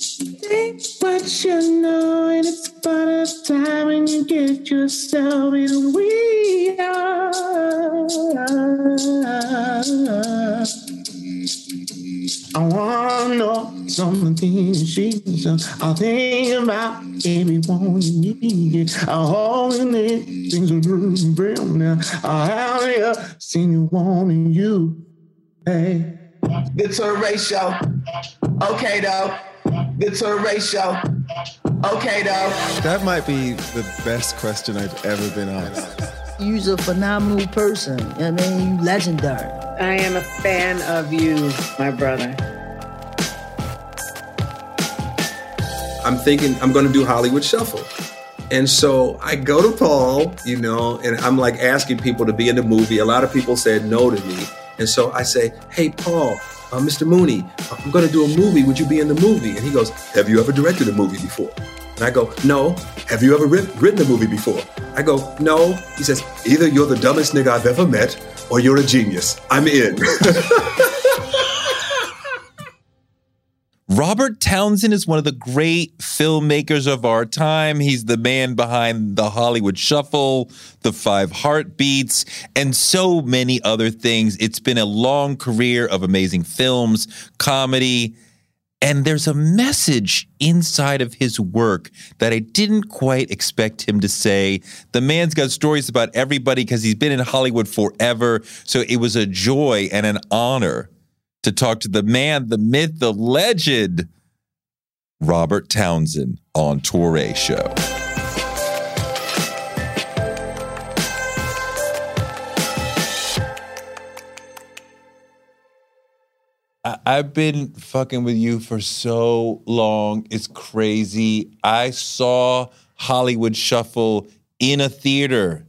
Think what you know, and it's about a time when you get yourself in we are. I wanna know some of the things she's. I'll think about everyone you need. Hold in it, things are moving real now. I'll have you seen you wanting you. Hey, the tour ratio. Okay, though. The tour ratio. Okay, though. That might be the best question I've ever been asked. You're a phenomenal person. I mean, you legendary. I am a fan of you, my brother. I'm thinking I'm going to do Hollywood Shuffle. And so I go to Paul, you know, and I'm like asking people to be in the movie. A lot of people said no to me. And so I say, Hey, Paul, uh, Mr. Mooney, I'm going to do a movie. Would you be in the movie? And he goes, Have you ever directed a movie before? And I go, No. Have you ever writ- written a movie before? I go, No. He says, Either you're the dumbest nigga I've ever met or you're a genius. I'm in. Robert Townsend is one of the great filmmakers of our time. He's the man behind the Hollywood Shuffle, the Five Heartbeats, and so many other things. It's been a long career of amazing films, comedy, and there's a message inside of his work that I didn't quite expect him to say. The man's got stories about everybody because he's been in Hollywood forever. So it was a joy and an honor to talk to the man, the myth, the legend, Robert Townsend on Touré Show. I've been fucking with you for so long. It's crazy. I saw Hollywood Shuffle in a theater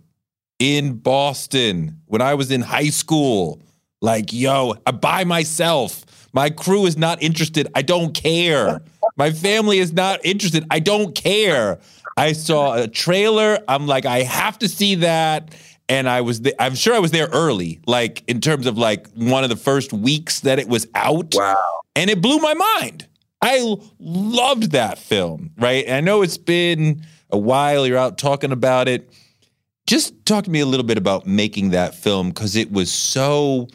in Boston when I was in high school. Like, yo, I by myself. My crew is not interested. I don't care. My family is not interested. I don't care. I saw a trailer. I'm like, I have to see that. And I was, th- I'm sure I was there early, like in terms of like one of the first weeks that it was out. wow. And it blew my mind. I loved that film, right? And I know it's been a while. You're out talking about it. Just talk to me a little bit about making that film because it was so,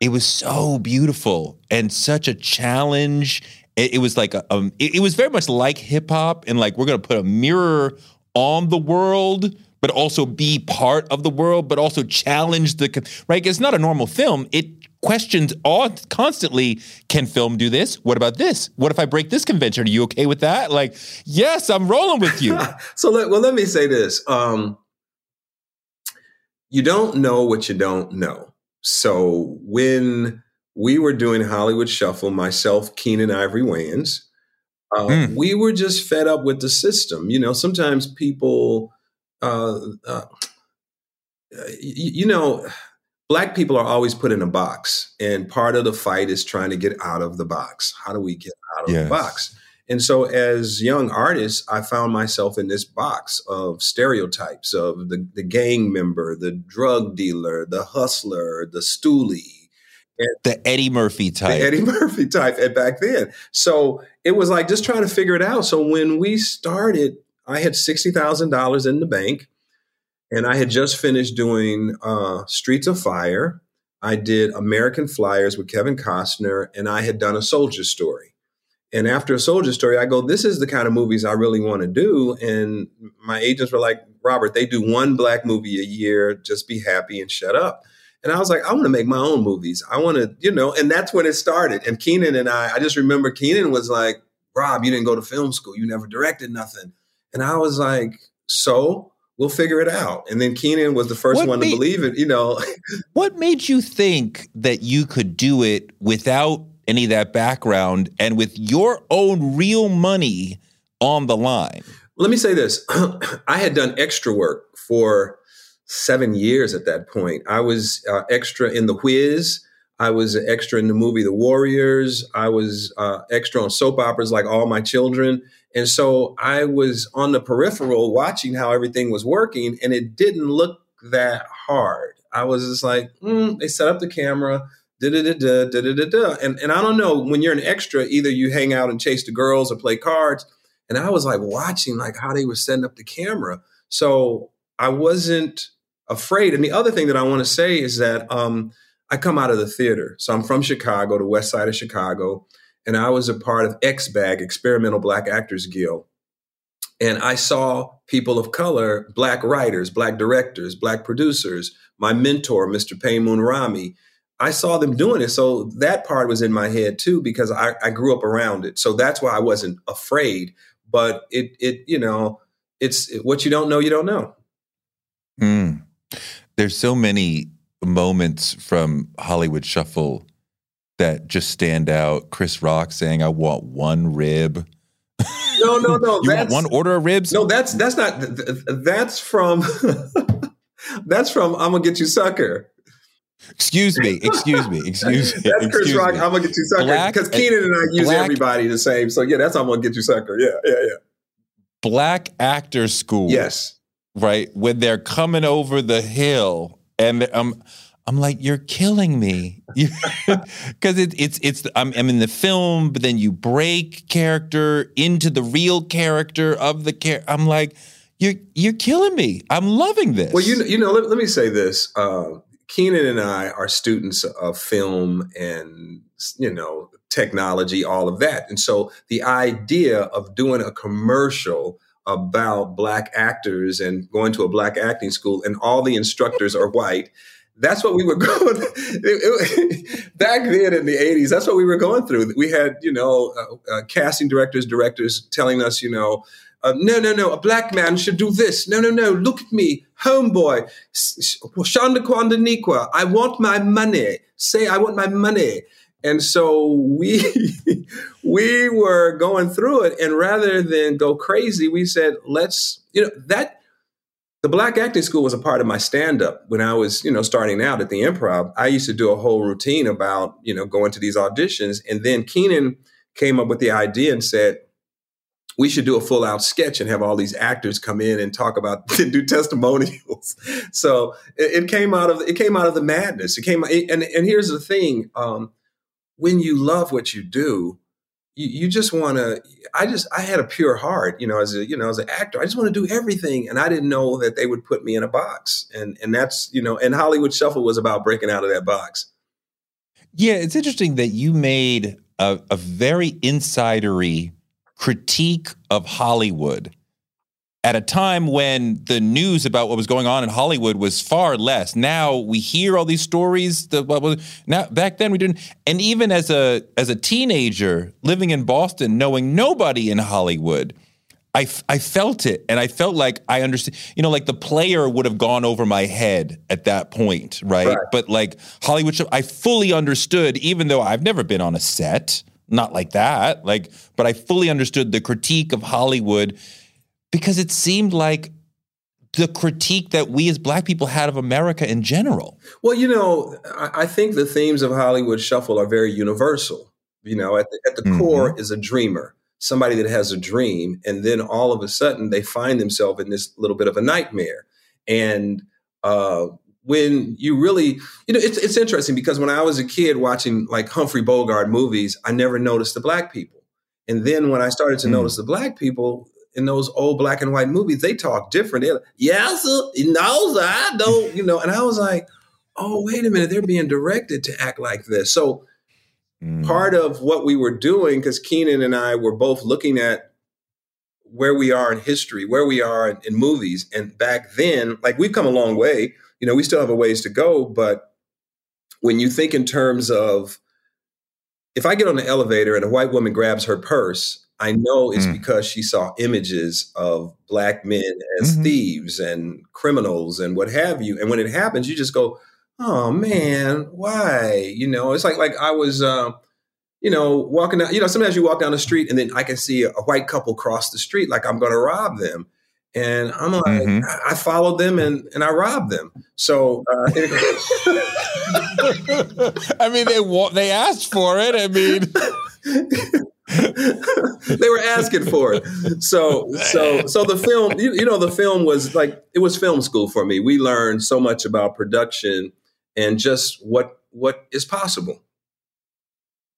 it was so beautiful and such a challenge. It, it was like a, um, it, it was very much like hip hop and like we're gonna put a mirror on the world, but also be part of the world, but also challenge the right. It's not a normal film. It questions all constantly. Can film do this? What about this? What if I break this convention? Are you okay with that? Like, yes, I'm rolling with you. so let, well, let me say this. Um, you don't know what you don't know. So when we were doing Hollywood Shuffle, myself, Keenen Ivory Wayans, uh, Mm. we were just fed up with the system. You know, sometimes people, uh, uh, y- you know, black people are always put in a box, and part of the fight is trying to get out of the box. How do we get out of Yes. the box? And so, as young artists, I found myself in this box of stereotypes of the, the gang member, the drug dealer, the hustler, the stoolie. the Eddie Murphy type. The Eddie Murphy type at back then. So it was like just trying to figure it out. So when we started, I had sixty thousand dollars in the bank, and I had just finished doing uh, Streets of Fire. I did American Flyers with Kevin Costner, and I had done a soldier story. And after a soldier story, I go, this is the kind of movies I really want to do. And my agents were like, Robert, they do one black movie a year. Just be happy and shut up. And I was like, I want to make my own movies. I want to, you know, and that's when it started. And Keenen and I, I just remember Keenen was like, Rob, you didn't go to film school. You never directed nothing. And I was like, so we'll figure it out. And then Keenen was the first What one made- to believe it, you know. What made you think that you could do it without any of that background and with your own real money on the line? Let me say this I had done extra work for seven years at that point. I was uh, extra in The Whiz. I was extra in the movie The Warriors. I was uh, extra on soap operas like All My Children. And so I was on the peripheral watching how everything was working, and it didn't look that hard. I was just like, mm, they set up the camera, da da da da da da da. And, and I don't know, when you're an extra, either you hang out and chase the girls or play cards. And I was like watching like how they were setting up the camera. So I wasn't afraid. And the other thing that I want to say is that um, I come out of the theater. So I'm from Chicago, the west side of Chicago, and I was a part of XBAG, Experimental Black Actors Guild. And I saw people of color, black writers, black directors, black producers, my mentor, Mr. Pemon Rami. I saw them doing it. So that part was in my head too, because I, I grew up around it. So that's why I wasn't afraid. But it, it, you know, it's what you don't know, you don't know. Mm. There's so many moments from Hollywood Shuffle that just stand out. Chris Rock saying, I want one rib. No, no, no. You want one order of ribs? No, that's that's not. th- th- That's from. that's from I'm gonna get you sucker. Excuse me. Excuse me. Excuse me. That's Chris Rock. me. I'm gonna get you sucker because Keenen and I use black- everybody the same. So yeah, that's how I'm gonna get you sucker. Yeah, yeah, yeah. Black actor school. Yes. right? When they're coming over the hill, and I'm, I'm like, you're killing me, because it, it's it's I'm, I'm in the film, but then you break character into the real character of the character. I'm like, you're you're killing me. I'm loving this. Well, you know, you know. Let, let me say this. Uh, Keenen and I are students of film and you know technology, all of that, and so the idea of doing a commercial about black actors and going to a black acting school and all the instructors are white. That's what we were going back then in the '80s. That's what we were going through. We had, you know, uh, uh, casting directors, directors telling us, you know, uh, no, no, no, a black man should do this. No, no, no, look at me, homeboy, S- s- Shonda Kwanda. I want my money. Say, I want my money. And so we we were going through it, and rather than go crazy, we said, let's, you know, that the Black Acting School was a part of my stand up when I was, you know, starting out at the improv. I used to do a whole routine about, you know, going to these auditions. And then Keenen came up with the idea and said, we should do a full out sketch and have all these actors come in and talk about do testimonials. So it, it came out of it came out of the madness. It came and and here's the thing: um, when you love what you do, you, you just want to. I just I had a pure heart, you know, as a you know as an actor. I just want to do everything, and I didn't know that they would put me in a box, and and that's you know, and Hollywood Shuffle was about breaking out of that box. Yeah, it's interesting that you made a, a very insidery critique of Hollywood at a time when the news about what was going on in Hollywood was far less. Now we hear all these stories. The, what was, now back then we didn't. And even as a as a teenager living in Boston, knowing nobody in Hollywood. I, f- I felt it and I felt like I understood. you know, like the player would have gone over my head at that point, right? Right. But like Hollywood, show, I fully understood, even though I've never been on a set, not like that, like, but I fully understood the critique of Hollywood because it seemed like the critique that we as black people had of America in general. Well, you know, I, I think the themes of Hollywood Shuffle are very universal. You know, at the, at the Mhm. core is a dreamer, somebody that has a dream, and then all of a sudden they find themselves in this little bit of a nightmare. And uh, when you really, you know, it's it's interesting because when I was a kid watching like Humphrey Bogart movies, I never noticed the black people. And then when I started to mm. notice the black people in those old black and white movies, they talk different. They're like, yeah, sir, no, sir, I don't, you know. And I was like, oh, wait a minute, they're being directed to act like this. So mm. part of what we were doing, because Keenen and I were both looking at where we are in history, where we are in, in movies. And back then, like we've come a long way you know, we still have a ways to go, but when you think in terms of if I get on the elevator and a white woman grabs her purse, I know it's mm. because she saw images of black men as mm-hmm. thieves and criminals and what have you. And when it happens, you just go, "Oh man, why?" You know, it's like like I was, uh, you know, walking down. You know, sometimes you walk down the street and then I can see a, a white couple cross the street, like I'm going to rob them, and I'm like, mm-hmm. I, followed them and, and I robbed them. So, uh, I mean, they they asked for it. I mean, they were asking for it. So, so, so the film, you, you know, the film was like it was film school for me. We learned so much about production and just what what is possible.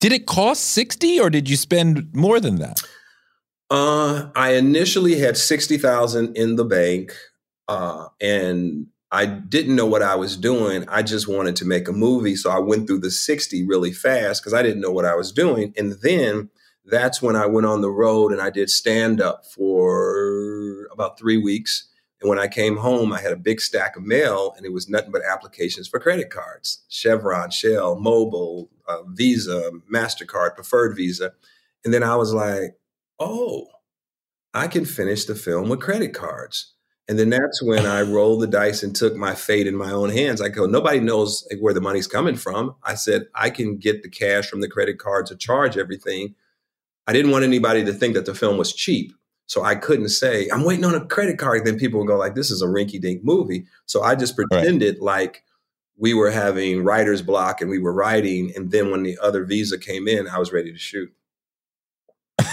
Did it cost sixty, or did you spend more than that? Uh, I initially had sixty thousand in the bank, uh, and I didn't know what I was doing. I just wanted to make a movie, so I went through the sixty really fast because I didn't know what I was doing. And then that's when I went on the road and I did stand up for about three weeks. And when I came home, I had a big stack of mail, and it was nothing but applications for credit cards: Chevron, Shell, Mobil, uh, Visa, Mastercard, Preferred Visa. And then I was like, oh, I can finish the film with credit cards. And then that's when I rolled the dice and took my fate in my own hands. I go, nobody knows where the money's coming from. I said, I can get the cash from the credit card to charge everything. I didn't want anybody to think that the film was cheap. So I couldn't say, I'm waiting on a credit card. Then people would go like, this is a rinky dink movie. So I just pretended right. like we were having writer's block and we were writing. And then when the other visa came in, I was ready to shoot.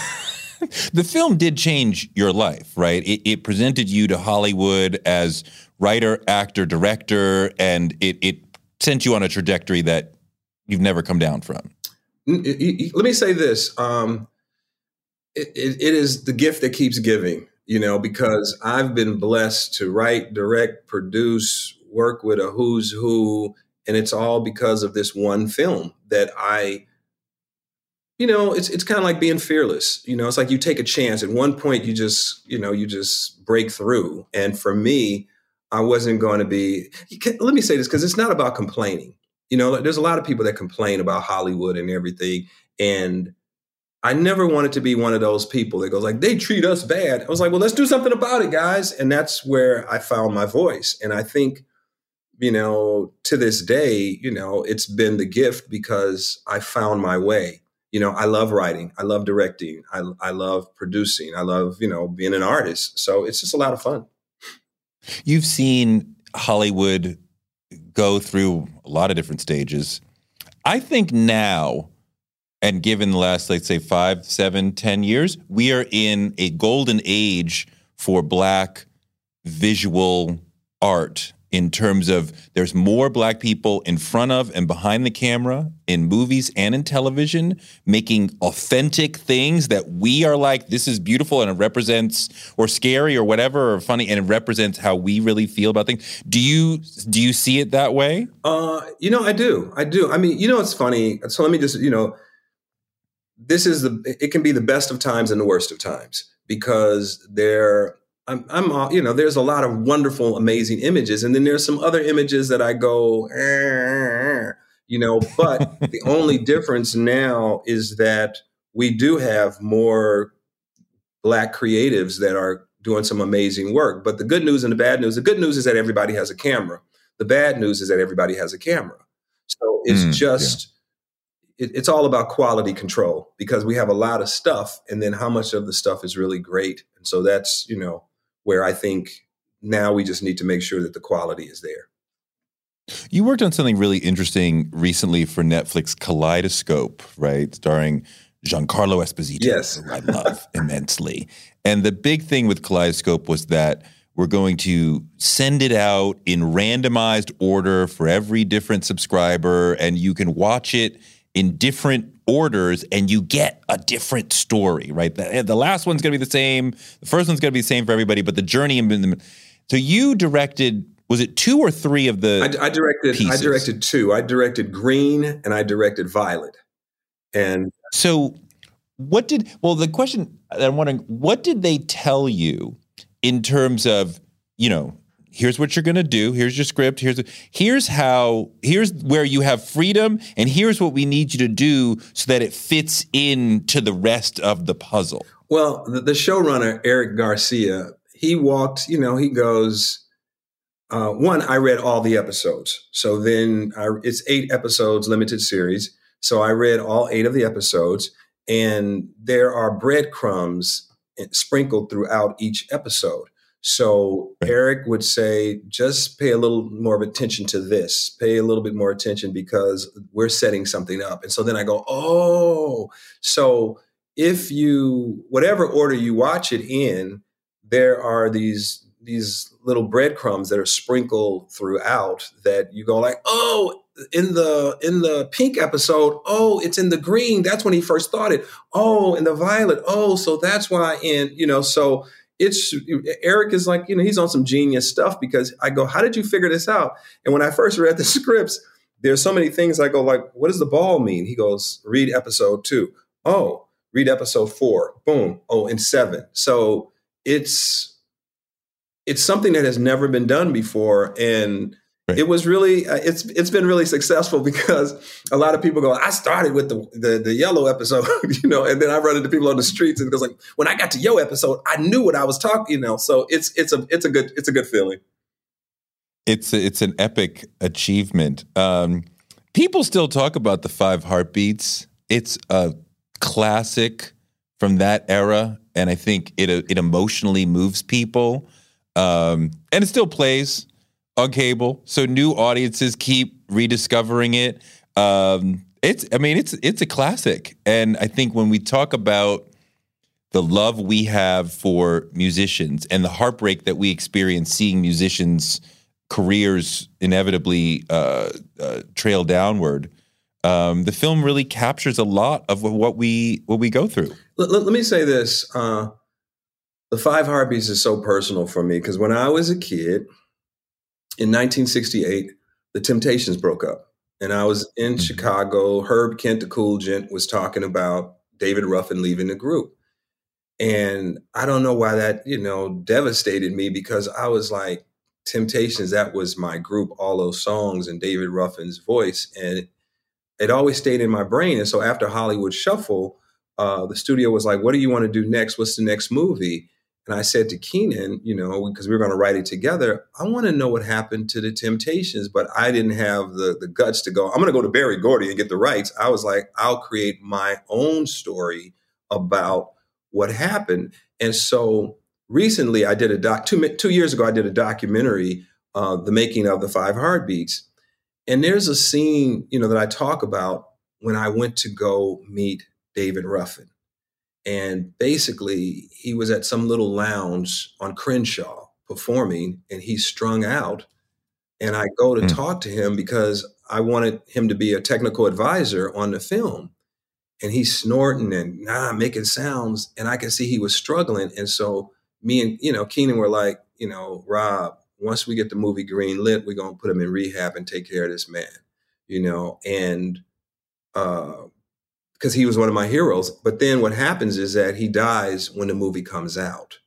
the film did change your life, right? It, it, presented you to Hollywood as writer, actor, director, and it, it sent you on a trajectory that you've never come down from. Let me say this: um, it, it is the gift that keeps giving. You know, because I've been blessed to write, direct, produce, work with a who's who, and it's all because of this one film that I you know, it's it's kind of like being fearless. You know, it's like you take a chance. At one point, you just you know you just break through. And for me, I wasn't going to be. Let me say this because it's not about complaining. You know, there's a lot of people that complain about Hollywood and everything, and I never wanted to be one of those people that goes like they treat us bad. I was like, well, let's do something about it, guys. And that's where I found my voice. And I think, you know, to this day, you know, it's been the gift because I found my way you know, I love writing, I love directing, I, I love producing, I love, you know, being an artist. So it's just a lot of fun. You've seen Hollywood go through a lot of different stages. I think now, and given the last, let's say, five, seven, ten years, we are in a golden age for Black visual art in terms of there's more black people in front of and behind the camera in movies and in television making authentic things that we are like this is beautiful and it represents or scary or whatever or funny and it represents how we really feel about things. Do you do you see it that way? Uh you know i do. I do. I mean you know it's funny? So let me just you know this is the it can be the best of times and the worst of times because there I'm, I'm, you know, there's a lot of wonderful, amazing images, and then there's some other images that I go, eh, you know. But the only difference now is that we do have more black creatives that are doing some amazing work. But the good news and the bad news: the good news is that everybody has a camera. The bad news is that everybody has a camera. So it's mm, just. Yeah. It, it's all about quality control because we have a lot of stuff, and then how much of the stuff is really great. And so that's you know where I think now we just need to make sure that the quality is there. You worked on something really interesting recently for Netflix, Kaleidoscope, right? Starring Giancarlo Esposito, yes. who I love immensely. And the big thing with Kaleidoscope was that We're going to send it out in randomized order for every different subscriber, and you can watch it in different orders and you get a different story, right? The, the last one's going to be the same. The first one's going to be the same for everybody, but the journey in the. So you directed, was it two or three of the. I, I directed, pieces? I directed two. I directed Green and I directed Violet. And So what did, well, the question I'm wondering, what did they tell you in terms of, you know, here's what you're going to do here's your script here's here's how here's where you have freedom and here's what we need you to do so that it fits into the rest of the puzzle Well, the, the showrunner Eric Garcia, he walked. You know, he goes. Uh, one, I read all the episodes, so then I, it's eight episodes, limited series. So I read all eight of the episodes, and there are breadcrumbs sprinkled throughout each episode. So Right. Eric would say, just pay a little more of attention to this. Pay a little bit more attention because we're setting something up. And so then I go, oh, so if you whatever order you watch it in, there are these these little breadcrumbs that are sprinkled throughout that you go like, oh, in the in the pink episode, oh, it's in the green. That's when he first thought it. Oh, in the violet. Oh, so that's why in, you know, so it's Eric is like, you know, he's on some genius stuff because I go, how did you figure this out? And when I first read the scripts, there's so many things I go like, what does the ball mean? He goes, read episode two. Oh, read episode four. Boom. Oh, and seven. So it's it's something that has never been done before, and Right. it was really uh, it's it's been really successful because a lot of people go. I started with the the, the yellow episode, you know, and then I run into people on the streets and it goes like, when I got to yo episode, I knew what I was talking, you know. So it's it's a it's a good it's a good feeling. it's it's an epic achievement um, people still talk about the five heartbeats it's a classic from that era and i think it it emotionally moves people um, and it still plays on cable. So new audiences keep rediscovering it. Um, it's i mean it's it's a classic. And i think when we talk about the love we have for musicians and the heartbreak that we experience seeing musicians careers inevitably uh, uh, trail downward um, the film really captures a lot of what we what we go through. Let, let- me say this: uh, the Five Heartbeats is so personal for me because when I was a kid in 1968, the Temptations broke up, and I was in Mhm. Chicago. Herb Kent, the Cool Gent, was talking about David Ruffin leaving the group, and I don't know why that you know devastated me because I was like, Temptations, that was my group, all those songs and David Ruffin's voice, and it always stayed in my brain. And so after Hollywood Shuffle uh, the studio was like, "What do you want to do next? What's the next movie?" And I said to Keenen, you know, because we were going to write it together, I want to know what happened to the Temptations, but I didn't have the the guts to go. I'm going to go to Berry Gordy and get the rights. I was like, I'll create my own story about what happened. And so recently, I did a doc. Two two years ago, I did a documentary, uh, the making of the Five Heartbeats. And there's a scene, you know, that I talk about when I went to go meet David Ruffin. And basically, he was at some little lounge on Crenshaw performing, and he's strung out. And I go to Hmm. talk to him because I wanted him to be a technical advisor on the film. And he's snorting and nah, making sounds. And I can see he was struggling. And so me and, you know, Keenen were like, you know, Rob, once we get the movie green lit, we're going to put him in rehab and take care of this man, you know, and, uh, because he was one of my heroes. But then what happens is that he dies when the movie comes out,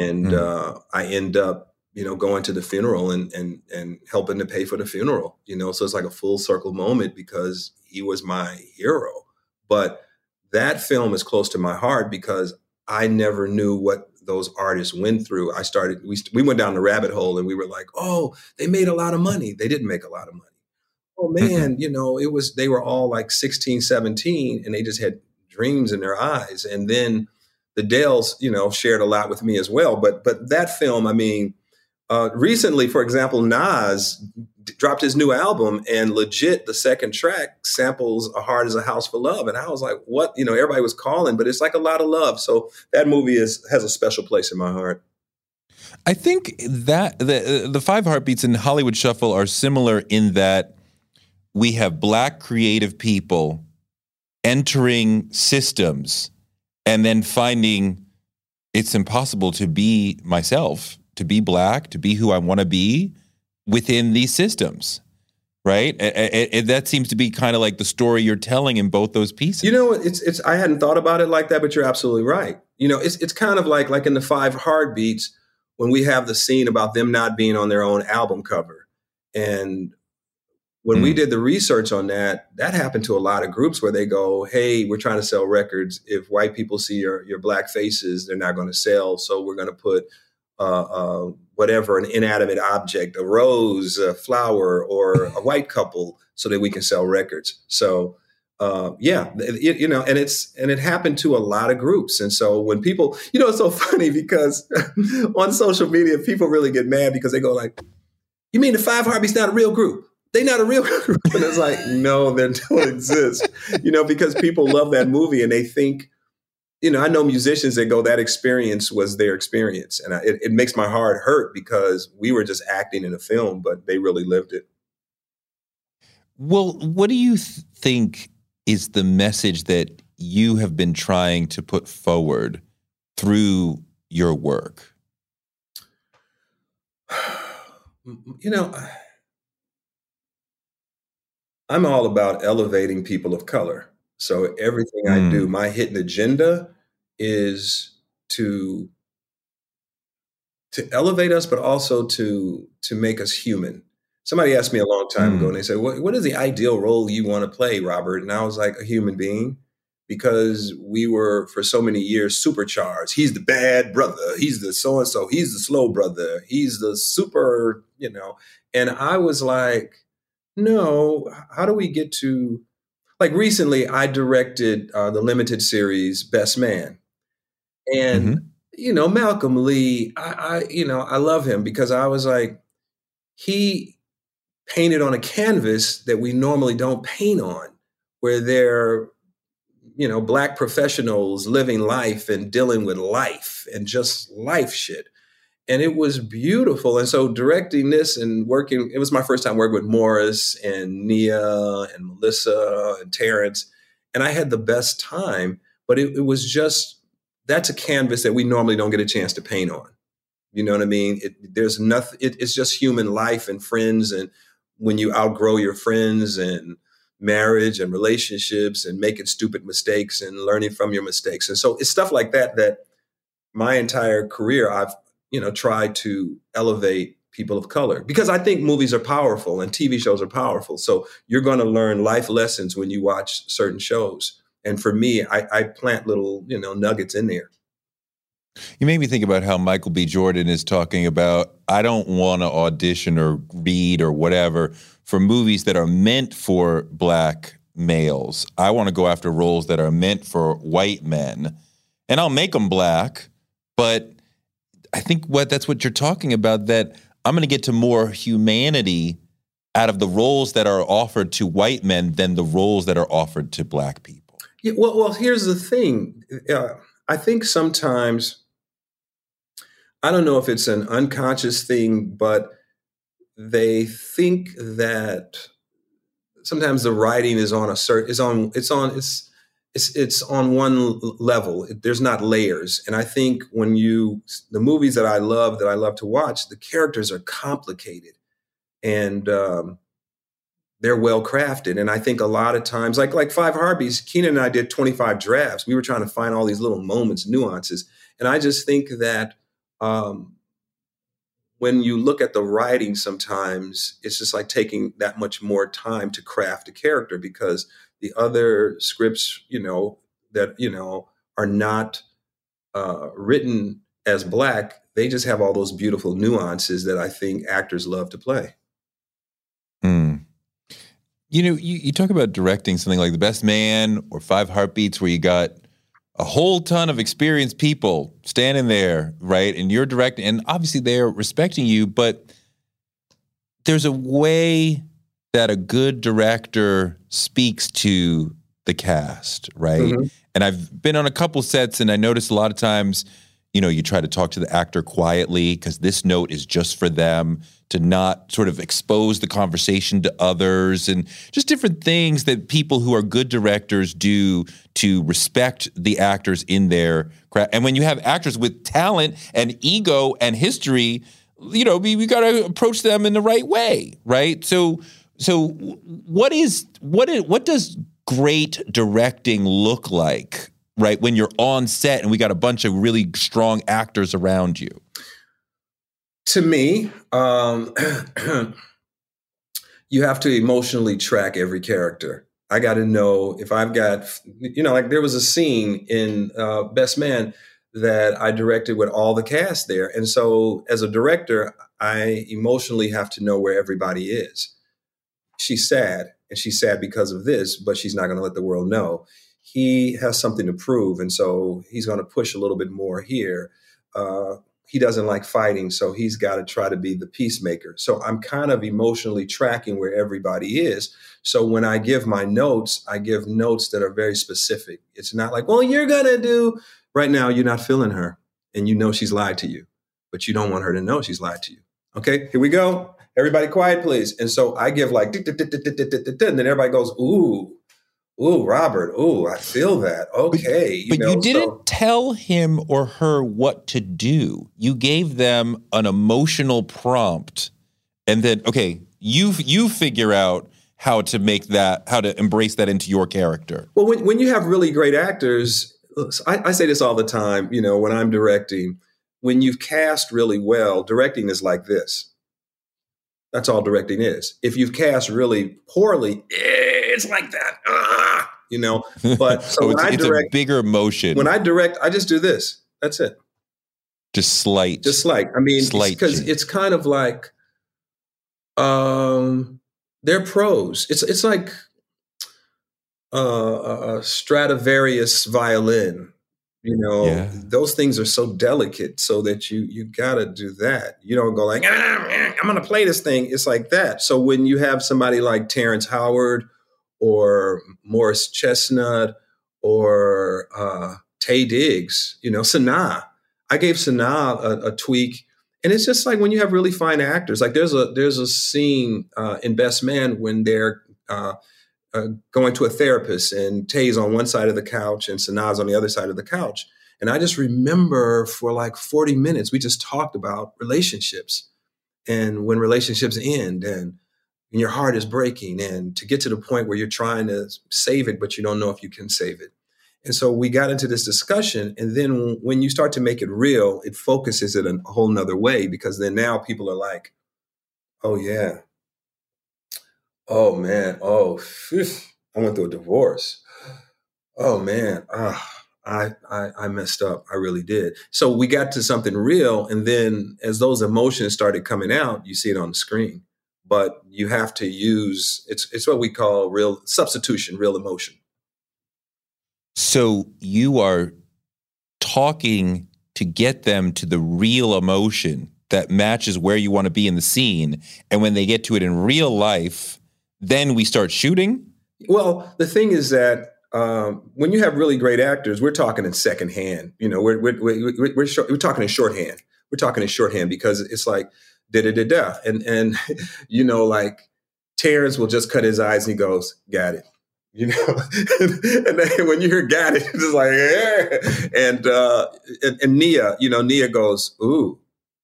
and Mm. uh, I end up, you know, going to the funeral and and and helping to pay for the funeral. You know, so it's like a full circle moment because he was my hero. But that film is close to my heart because I never knew what those artists went through. I started we we went down the rabbit hole and we were like, oh, they made a lot of money. They didn't make a lot of money oh man you know it was they were all like 16 17 and they just had dreams in their eyes. And then the Dells you know shared a lot with me as well. But but that film i mean uh, recently for example nas d- dropped his new album and legit the second track samples a heart is a house for love. And i was like what? You know everybody was calling but it's like a lot of love. So that movie is has a special place in my heart. I think that the the five heartbeats in Hollywood Shuffle are similar in that we have black creative people entering systems and then finding it's impossible to be myself, to be black, to be who I want to be within these systems. Right? And that seems to be kind of like the story you're telling in both those pieces. You know, it's it's I hadn't thought about it like that, but you're absolutely right. You know, it's it's kind of like like in the five heartbeats when we have the scene about them not being on their own album cover. And when mm. we did the research on that, that happened to a lot of groups where they go, "Hey, we're trying to sell records. If white people see your your black faces, they're not going to sell. So we're going to put uh, uh, whatever an inanimate object, a rose, a flower, or a white couple, so that we can sell records." So. Uh, yeah, it, you know, and it's and it happened to a lot of groups, and so when people, you know, it's so funny because on social media, people really get mad because they go like, "You mean the Five Heartbeats not a real group?" They not a real group. And it's like, no, they don't exist. You know, because people love that movie and they think, you know, I know musicians that go, that experience was their experience. And I, it, it makes my heart hurt because we were just acting in a film, but they really lived it. Well, what do you th- think is the message that you have been trying to put forward through your work? You know, I'm all about elevating people of color. So everything mm. I do, mm. my hidden agenda is to to elevate us, but also to to make us human. Somebody asked me a long time mm. ago, and they said, what, "What is the ideal role you want to play, Robert?" And I was like, "A human being," because we were for so many years supercharged. He's the bad brother. He's the so and so. He's the slow brother. He's the super, you know. And I was like, no, how do we get to like recently I directed uh, the limited series Best Man. And mm-hmm. you know, Malcolm Lee, I, I you know, I love him because I was like he painted on a canvas that we normally don't paint on where they're you know black professionals living life and dealing with life and just life shit and it was beautiful. And so directing this and working, it was my first time working with Morris and Nia and Melissa and Terrence, and I had the best time. But it, it was just that's a canvas that we normally don't get a chance to paint on. You know what I mean? It, there's nothing. It, it's just human life and friends, and when you outgrow your friends and marriage and relationships and making stupid mistakes and learning from your mistakes. And so it's stuff like that that my entire career I've you know, try to elevate people of color because I think movies are powerful and TV shows are powerful. So you're going to learn life lessons when you watch certain shows. And for me, I, I plant little, you know, nuggets in there. You made me think about how Michael B. Jordan is talking about I don't want to audition or read or whatever for movies that are meant for black males. I want to go after roles that are meant for white men. And I'll make them black, but I think what that's what you're talking about. That I'm going to get to more humanity out of the roles that are offered to white men than the roles that are offered to black people. Yeah, well, well, here's the thing. Uh, I think sometimes I don't know if it's an unconscious thing, but they think that sometimes the writing is on a certain is on it's on it's it's it's on one level. There's not layers. And I think when you the movies that I love that I love to watch, the characters are complicated and um, they're well crafted. And I think a lot of times, like like Five Heartbeats, Keenen and I did 25 drafts. We were trying to find all these little moments, nuances. And I just think that um, when you look at the writing, sometimes it's just like taking that much more time to craft a character because the other scripts, you know, that you know are not uh, written as black, they just have all those beautiful nuances that I think actors love to play. Mm. You know, you, you talk about directing something like The Best Man or Five Heartbeats, where you got a whole ton of experienced people standing there, right? And you're directing, and obviously they're respecting you, but there's a way that a good director speaks to the cast, right? Mm-hmm. And I've been on a couple sets and I noticed a lot of times you know, you try to talk to the actor quietly because this note is just for them to not sort of expose the conversation to others and just different things that people who are good directors do to respect the actors in their craft. And when you have actors with talent and ego and history, you know, we, we got to approach them in the right way, right? So, so what is what is what does great directing look like, right? When you're on set and we got a bunch of really strong actors around you to me, um, you have to emotionally track every character. I got to know if I've got, you know, like there was a scene in uh, Best Man that I directed with all the cast there. And so as a director, I emotionally have to know where everybody is. She's sad, and she's sad because of this, but she's not going to let the world know. He has something to prove, and so he's going to push a little bit more here. Uh, he doesn't like fighting, so he's got to try to be the peacemaker. So I'm kind of emotionally tracking where everybody is. So when I give my notes, I give notes that are very specific. It's not like, well, you're going to do right now, you're not feeling her and you know she's lied to you, but you don't want her to know she's lied to you. Okay, here we go. Everybody quiet, please. And so I give like, and then everybody goes, ooh, Ooh, Robert. Ooh, I feel that. Okay. But you, know, you didn't so. tell him or her what to do. You gave them an emotional prompt, and then okay, you you figure out how to make that, how to embrace that into your character. Well, when when you have really great actors, I, I say this all the time. You know, when I'm directing, when you've cast really well, directing is like this. That's all directing is. If you've cast really poorly, it's like that. Ah, you know. But so, so when I direct, a bigger motion. When I direct, I just do this. That's it. Just slight. Just slight. I mean, because it's, it's kind of like, um, they're pros. It's it's like uh, a Stradivarius violin you know yeah. those things are so delicate so that you you gotta do that. You don't go like ah, i'm gonna play this thing. It's like that. So when you have somebody like terrence howard or morris chestnut or uh, taye diggs you know sanaa. I gave sanaa a, a, tweak and it's just like when you have really fine actors. Like there's a there's a scene uh, in best man when they're uh, uh, going to a therapist, and Taye's on one side of the couch and Sanaa's on the other side of the couch. And I just remember for like 40 minutes, we just talked about relationships and when relationships end and when your heart is breaking and to get to the point where you're trying to save it, but you don't know if you can save it. And so we got into this discussion. And then when you start to make it real, it focuses it a whole nother way because then now people are like, oh, yeah, Oh man, oh, phew. I went through a divorce. Oh man, ah, I, I I messed up. I really did. So we got to something real, and then as those emotions started coming out, you see it on the screen. But you have to use it's it's what we call real substitution, real emotion. So you are talking to get them to the real emotion that matches where you want to be in the scene, and when they get to it in real life then we start shooting? Well, the thing is that um, when you have really great actors, we're talking in secondhand. You know, we're we're we're, we're, short, we're talking in shorthand. We're talking in shorthand because it's like da da da da, and and you know, like Terrence will just cut his eyes and he goes, "Got it." You know, and then when you hear "got it," it's like, yeah. and uh, and, and Nia, you know, Nia goes, "Ooh."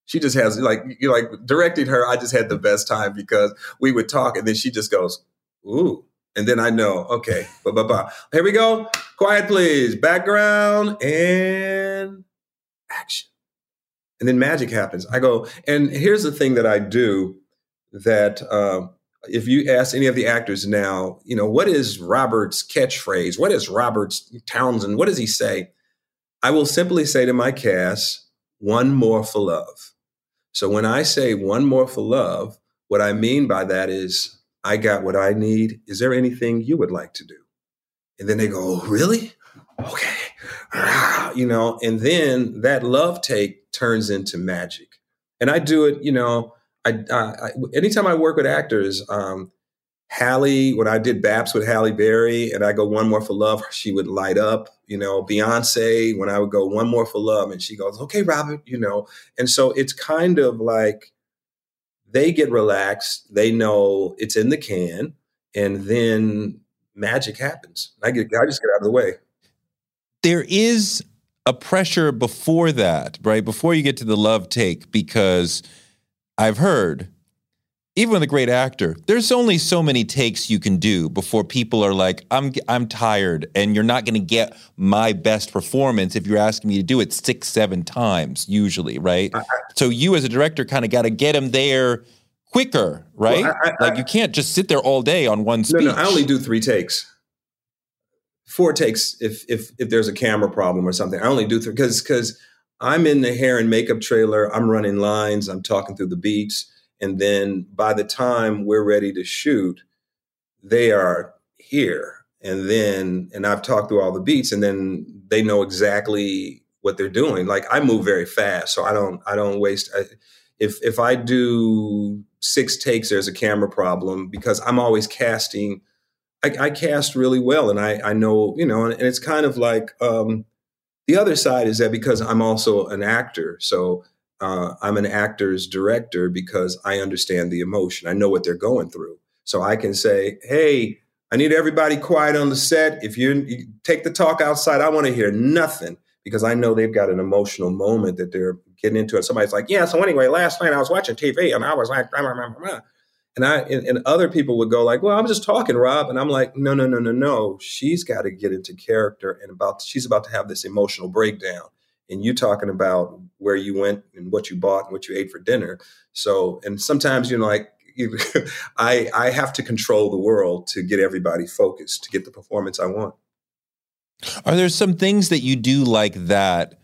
She just has like you like directing her. I just had the best time because we would talk, and then she just goes, "Ooh," and then I know, okay, blah blah blah. Here we go. Quiet, please. Background and action, and then magic happens. I go, and here's the thing that I do that. Uh, if you ask any of the actors now, you know, what is Robert's catchphrase? What is Robert's Townsend? What does he say? I will simply say to my cast, one more for love. So when I say one more for love, what I mean by that is I got what I need. Is there anything you would like to do? And then they go, oh, really? Okay. You know, and then that love take turns into magic. And I do it, you know, I, I anytime I work with actors, um, Halle, when I did Baps with Halle Berry and I go one more for love, she would light up. You know, Beyonce, when I would go one more for love, and she goes, okay, Robert, you know. And so it's kind of like they get relaxed. They know it's in the can, and then magic happens. I get, I just get out of the way. There is a pressure before that, right? Before you get to the love take, because I've heard even with a great actor, there's only so many takes you can do before people are like, "I'm I'm tired," and you're not going to get my best performance if you're asking me to do it six, seven times, usually, right? I, so you as a director kind of got to get him there quicker, right? Well, I, I, like you can't just sit there all day on one speech. No, no, I only do three takes. Four takes if if if there's a camera problem or something. I only do three because because I'm in the hair and makeup trailer. I'm running lines. I'm talking through the beats and then by the time we're ready to shoot, they are here. And then, and I've talked through all the beats, and then they know exactly what they're doing. Like I move very fast, so I don't, I don't waste. I, if if I do six takes, there's a camera problem because I'm always casting. I, I cast really well, and I I know you know, and, and it's kind of like um, the other side is that because I'm also an actor, so uh, I'm an actor's director because I understand the emotion. I know what they're going through. So I can say, hey, I need everybody quiet on the set. If you, you take the talk outside, I want to hear nothing because I know they've got an emotional moment that they're getting into. And somebody's like, yeah, so anyway, last night I was watching TV and I was like, blah, blah, blah, and I and, and, other people would go like, "Well, I'm just talking, Rob," and I'm like, "No, no, no, no, no. She's got to get into character and about. She's about to have this emotional breakdown, and you talking about where you went and what you bought and what you ate for dinner. So, and sometimes you know, like you, I I have to control the world to get everybody focused to get the performance I want. Are there some things that you do like that?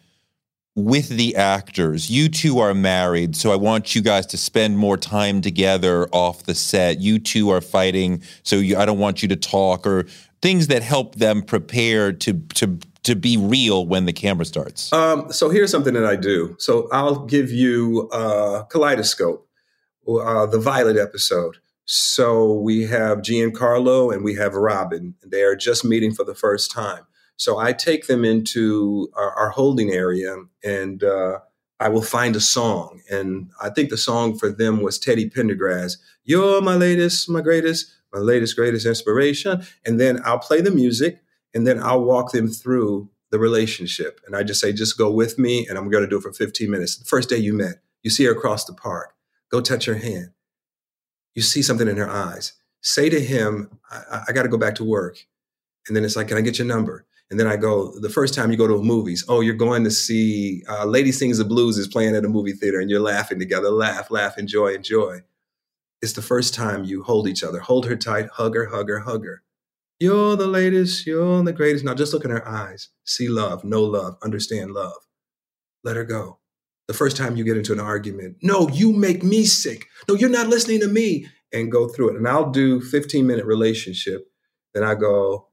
with the actors. You two are married, so I want you guys to spend more time together off the set. You two are fighting, so you, I don't want you to talk or things that help them prepare to to to be real when the camera starts? Um, so here's something that I do. So I'll give you uh, Kaleidoscope, uh, the Violet episode. So we have Giancarlo and we have Robin. They are just meeting for the first time. So I take them into our, our holding area and uh, I will find a song. And I think the song for them was Teddy Pendergrass. You're my latest, my greatest, my latest, greatest inspiration. And then I'll play the music and then I'll walk them through the relationship. And I just say, just go with me, and I'm going to do it for 15 minutes. The first day you met, you see her across the park, go touch her hand. You see something in her eyes. Say to him, I, I got to go back to work. And then it's like, can I get your number? And then I go, the first time you go to movies, oh, you're going to see uh, Lady Sings the Blues is playing at a movie theater and you're laughing together, laugh, laugh, enjoy, enjoy. It's the first time you hold each other, hold her tight, hug her, hug her, hug her. You're the latest, you're the greatest. Now just look in her eyes. See love, know love, understand love. Let her go. The first time you get into an argument, no, you make me sick. No, you're not listening to me. And go through it. And I'll do 15 minute relationship. Then I go,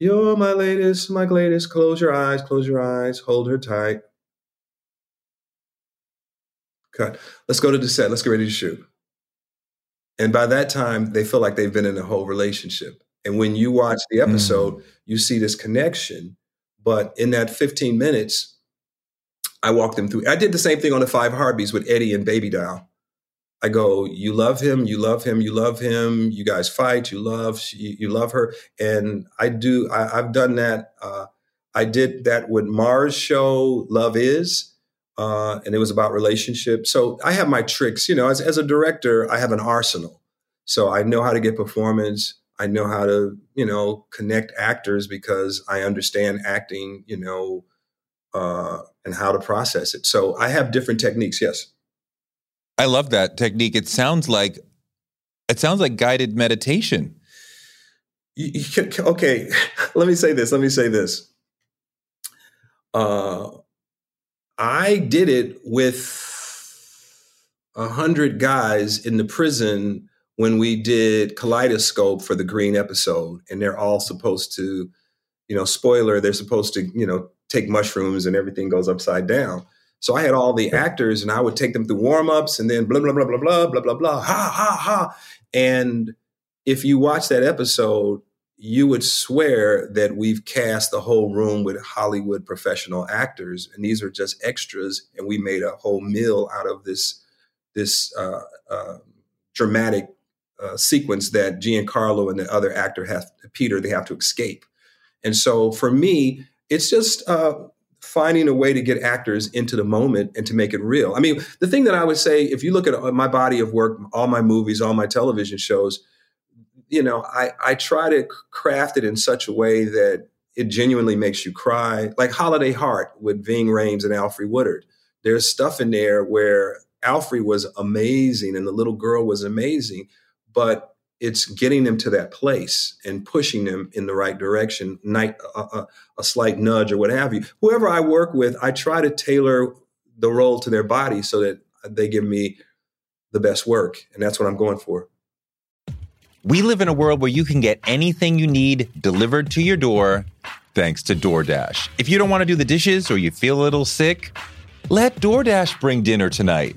You're my latest, my latest. Close your eyes, close your eyes, hold her tight. Cut. Let's go to the set. Let's get ready to shoot. And by that time, they feel like they've been in a whole relationship. And when you watch the episode, mm. you see this connection. But in that 15 minutes, I walked them through. I did the same thing on the Five Heartbeats with Eddie and Baby Doll. I go, you love him, you love him, you love him. You guys fight, you love, you, you love her, and I do. I, have done that. Uh, I did that with Mara's show, Love Is, uh, and it was about relationships. So I have my tricks. You know, as as a director, I have an arsenal. So I know how to get performance. I know how to, you know, connect actors because I understand acting, you know, uh, and how to process it. So I have different techniques. Yes. I love that technique. It sounds like it sounds like guided meditation. You, you can, okay, let me say this. Let me say this. Uh, I did it with a hundred guys in the prison when we did Kaleidoscope for the Green episode, and they're all supposed to, you know, spoiler, they're supposed to, you know, take mushrooms and everything goes upside down. So I had all the actors and I would take them through warm ups and then blah, blah, blah, blah, blah, blah, blah, blah, ha, ha, ha. And if you watch that episode, you would swear that we've cast the whole room with Hollywood professional actors, and these are just extras, and we made a whole meal out of this this uh, uh, dramatic uh, sequence that Giancarlo and the other actor have Peter they have to escape. And so for me, it's just uh, finding a way to get actors into the moment and to make it real. I mean, the thing that I would say, if you look at my body of work, all my movies, all my television shows, you know, I, I try to craft it in such a way that it genuinely makes you cry. Like Holiday Heart with Ving Rhames and Alfre Woodard. There's stuff in there where Alfre was amazing and the little girl was amazing, but it's getting them to that place and pushing them in the right direction, night, a, a, a slight nudge or what have you. Whoever I work with, I try to tailor the role to their body so that they give me the best work. And that's what I'm going for. We live in a world where you can get anything you need delivered to your door thanks to DoorDash. If you don't want to do the dishes or you feel a little sick, let DoorDash bring dinner tonight.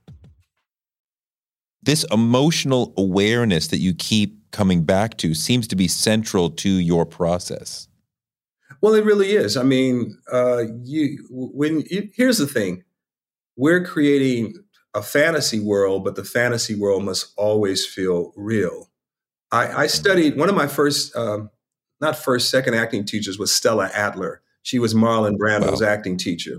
This emotional awareness that you keep coming back to seems to be central to your process. Well, it really is. I mean, uh, you when you, here's the thing: we're creating a fantasy world, but the fantasy world must always feel real. I, I studied one of my first um, not first, second acting teachers was Stella Adler. She was Marlon Brando's wow. acting teacher.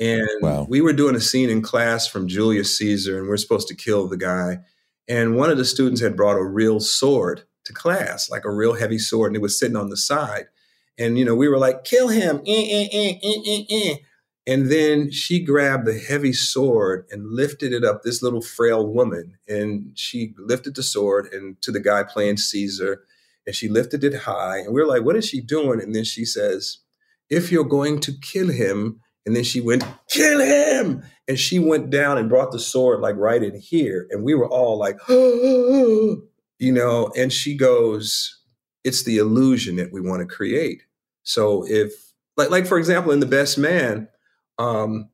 And wow. we were doing a scene in class from Julius Caesar, and we are supposed to kill the guy. And one of the students had brought a real sword to class, like a real heavy sword, and it was sitting on the side. And, you know, we were like, kill him. Eh, eh, eh, and then she grabbed the heavy sword and lifted it up, this little frail woman. And she lifted the sword and to the guy playing Caesar and she lifted it high. And we are like, what is she doing? And then she says, if you're going to kill him, and then she went, kill him. And she went down and brought the sword like right in here. And we were all like, you know, and she goes, it's the illusion that we want to create. So if like like for example, in The Best Man, um,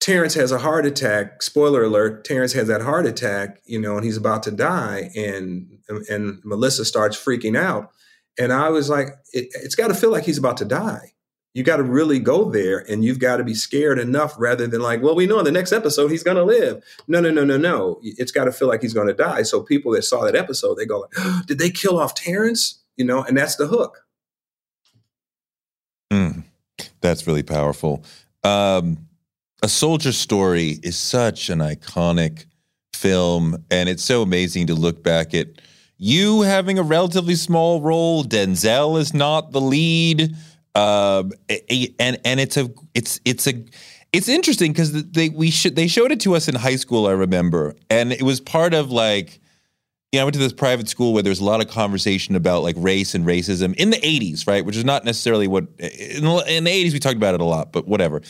Terrence has a heart attack. Spoiler alert: Terrence has that heart attack, you know, and he's about to die. And and Melissa starts freaking out, and I was like, it, has got to feel like he's about to die. You got to really go there and you've got to be scared enough rather than like, well, we know in the next episode he's going to live. No, no, no, no, no. It's got to feel like he's going to die. So people that saw that episode, they go, like, oh, did they kill off Terrence? You know, and that's the hook. Mm, that's really powerful. Um, a Soldier Story is such an iconic film, and it's so amazing to look back at you having a relatively small role. Denzel is not the lead, um, and and it's a it's it's a it's interesting because they we should they showed it to us in high school. I remember, and it was part of like. You know, I went to this private school where there's a lot of conversation about like race and racism in the 80s, right? Which is not necessarily what in the, in the 80s we talked about it a lot, but whatever.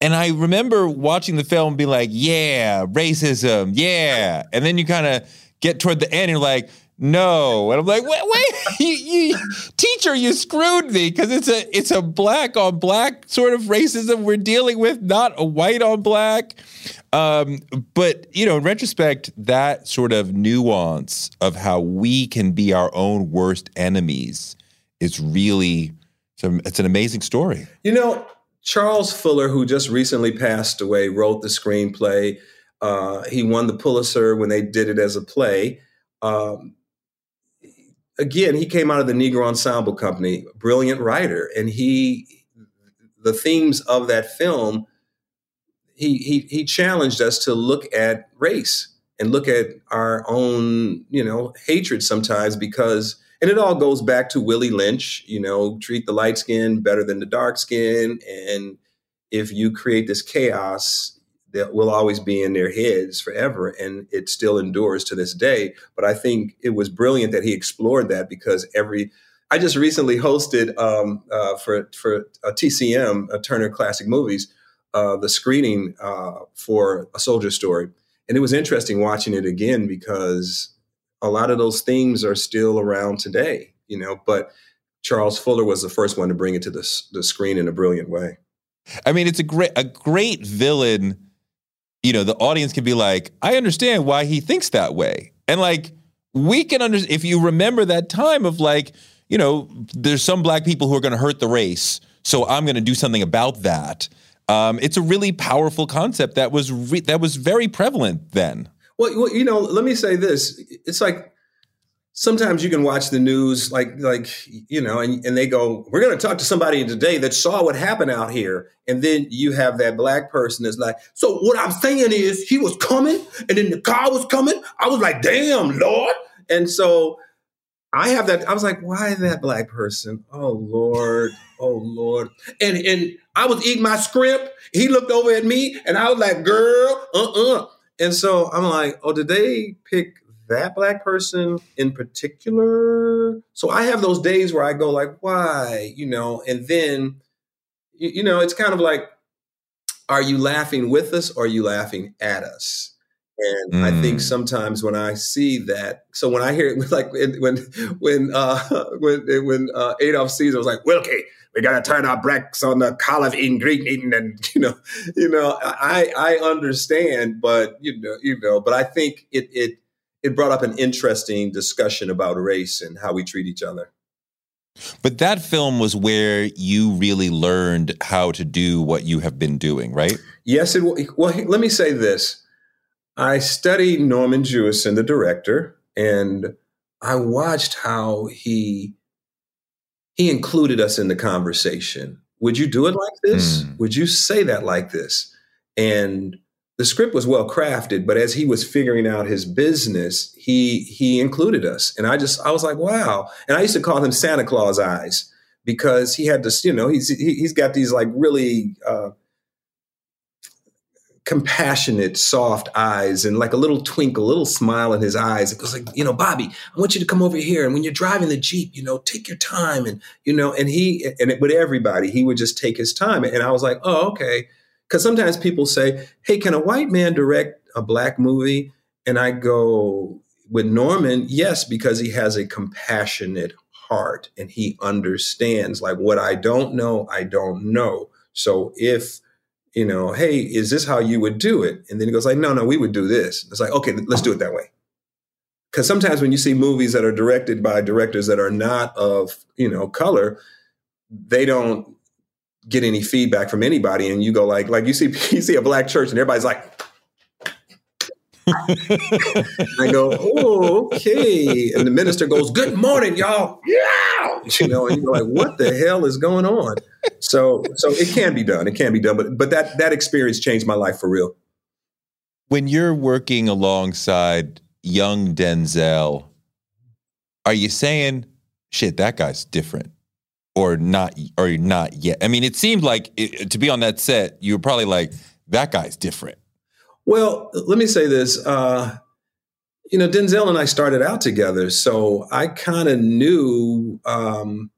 And I remember watching the film and being like, yeah, racism, yeah. And then you kind of get toward the end and you're like, no. And I'm like, wait, wait, you, you, teacher, you screwed me because it's a it's a black on black sort of racism we're dealing with, not a white on black. Um, but you know, in retrospect, that sort of nuance of how we can be our own worst enemies is really it's an amazing story. You know, Charles Fuller, who just recently passed away, wrote the screenplay. Uh, he won the Pulitzer when they did it as a play. Um, again, he came out of the Negro Ensemble Company, brilliant writer, and he, the themes of that film, he he he challenged us to look at race and look at our own, you know, hatred sometimes because and it all goes back to Willie Lynch, you know, treat the light skin better than the dark skin. And if you create this chaos, that will always be in their heads forever. And it still endures to this day. But I think it was brilliant that he explored that because every, I just recently hosted um, uh, for, for a TCM, a Turner Classic Movies, uh, the screening uh, for A Soldier Story. And it was interesting watching it again because a lot of those themes are still around today, you know, but Charles Fuller was the first one to bring it to the, the screen in a brilliant way. I mean, it's a great a great villain. You know, the audience can be like, I understand why he thinks that way. And like we can understand if you remember that time of like, you know, there's some black people who are going to hurt the race, so I'm going to do something about that. Um, it's a really powerful concept that was re- that was very prevalent then. Well, you know, let me say this. It's like sometimes you can watch the news like like you know and, and they go we're going to talk to somebody today that saw what happened out here. And then you have that black person that's like so what i'm saying is he was coming and then the car was coming? I was like damn lord. And so i have that i was like why that black person? Oh lord. Oh lord. And and i was eating my script. He looked over at me and i was like girl uh-uh. And so I'm like, oh, did they pick that black person in particular? So I have those days where I go like, why? You know, and then, you, you know, it's kind of like, are you laughing with us or are you laughing at us? And mm. I think mm. sometimes when I see that, so when I hear it, like when when uh, when when uh, Adolph Caesar was like, Wilkie, we got to turn our backs on the collard in Greek eating, and you know, you know, I I understand, but you know, you know, but I think it it it brought up an interesting discussion about race and how we treat each other. But that film was where you really learned how to do what you have been doing, right? Yes. It, well, let me say this. I studied Norman Jewison, the director, and I watched how he he included us in the conversation. Would you do it like this? Mm. Would you say that like this? And the script was well crafted, but as he was figuring out his business, he he included us. And I just I was like, wow. And I used to call him Santa Claus eyes because he had this, you know, he's he, has got these like really uh, compassionate, soft eyes and like a little twinkle, a little smile in his eyes. It goes like, you know, Bobby, I want you to come over here. And when you're driving the Jeep, you know, take your time. And, you know, and he, and it, with everybody, he would just take his time. And I was like, oh, okay. Cause sometimes people say, hey, can a white man direct a black movie? And I go, with Norman, yes, because he has a compassionate heart and he understands like what I don't know, I don't know. So if you know, hey, is this how you would do it? And then he goes like, no, no, we would do this. It's like, okay, let's do it that way. Because sometimes when you see movies that are directed by directors that are not of, you know, color, they don't get any feedback from anybody, and you go like like you see you see a black church, and everybody's like. I go, oh, okay. And the minister goes, Good morning, y'all. Yeah. You know, and you're like, what the hell is going on? So so it can be done. It can be done. But but that that experience changed my life for real. When you're working alongside young Denzel, are you saying, shit, that guy's different? Or not or not yet? I mean, it seemed like it, to be on that set, you were probably like, that guy's different. Well, let me say this. Uh, you know, Denzel and I started out together, so I kind of knew, um,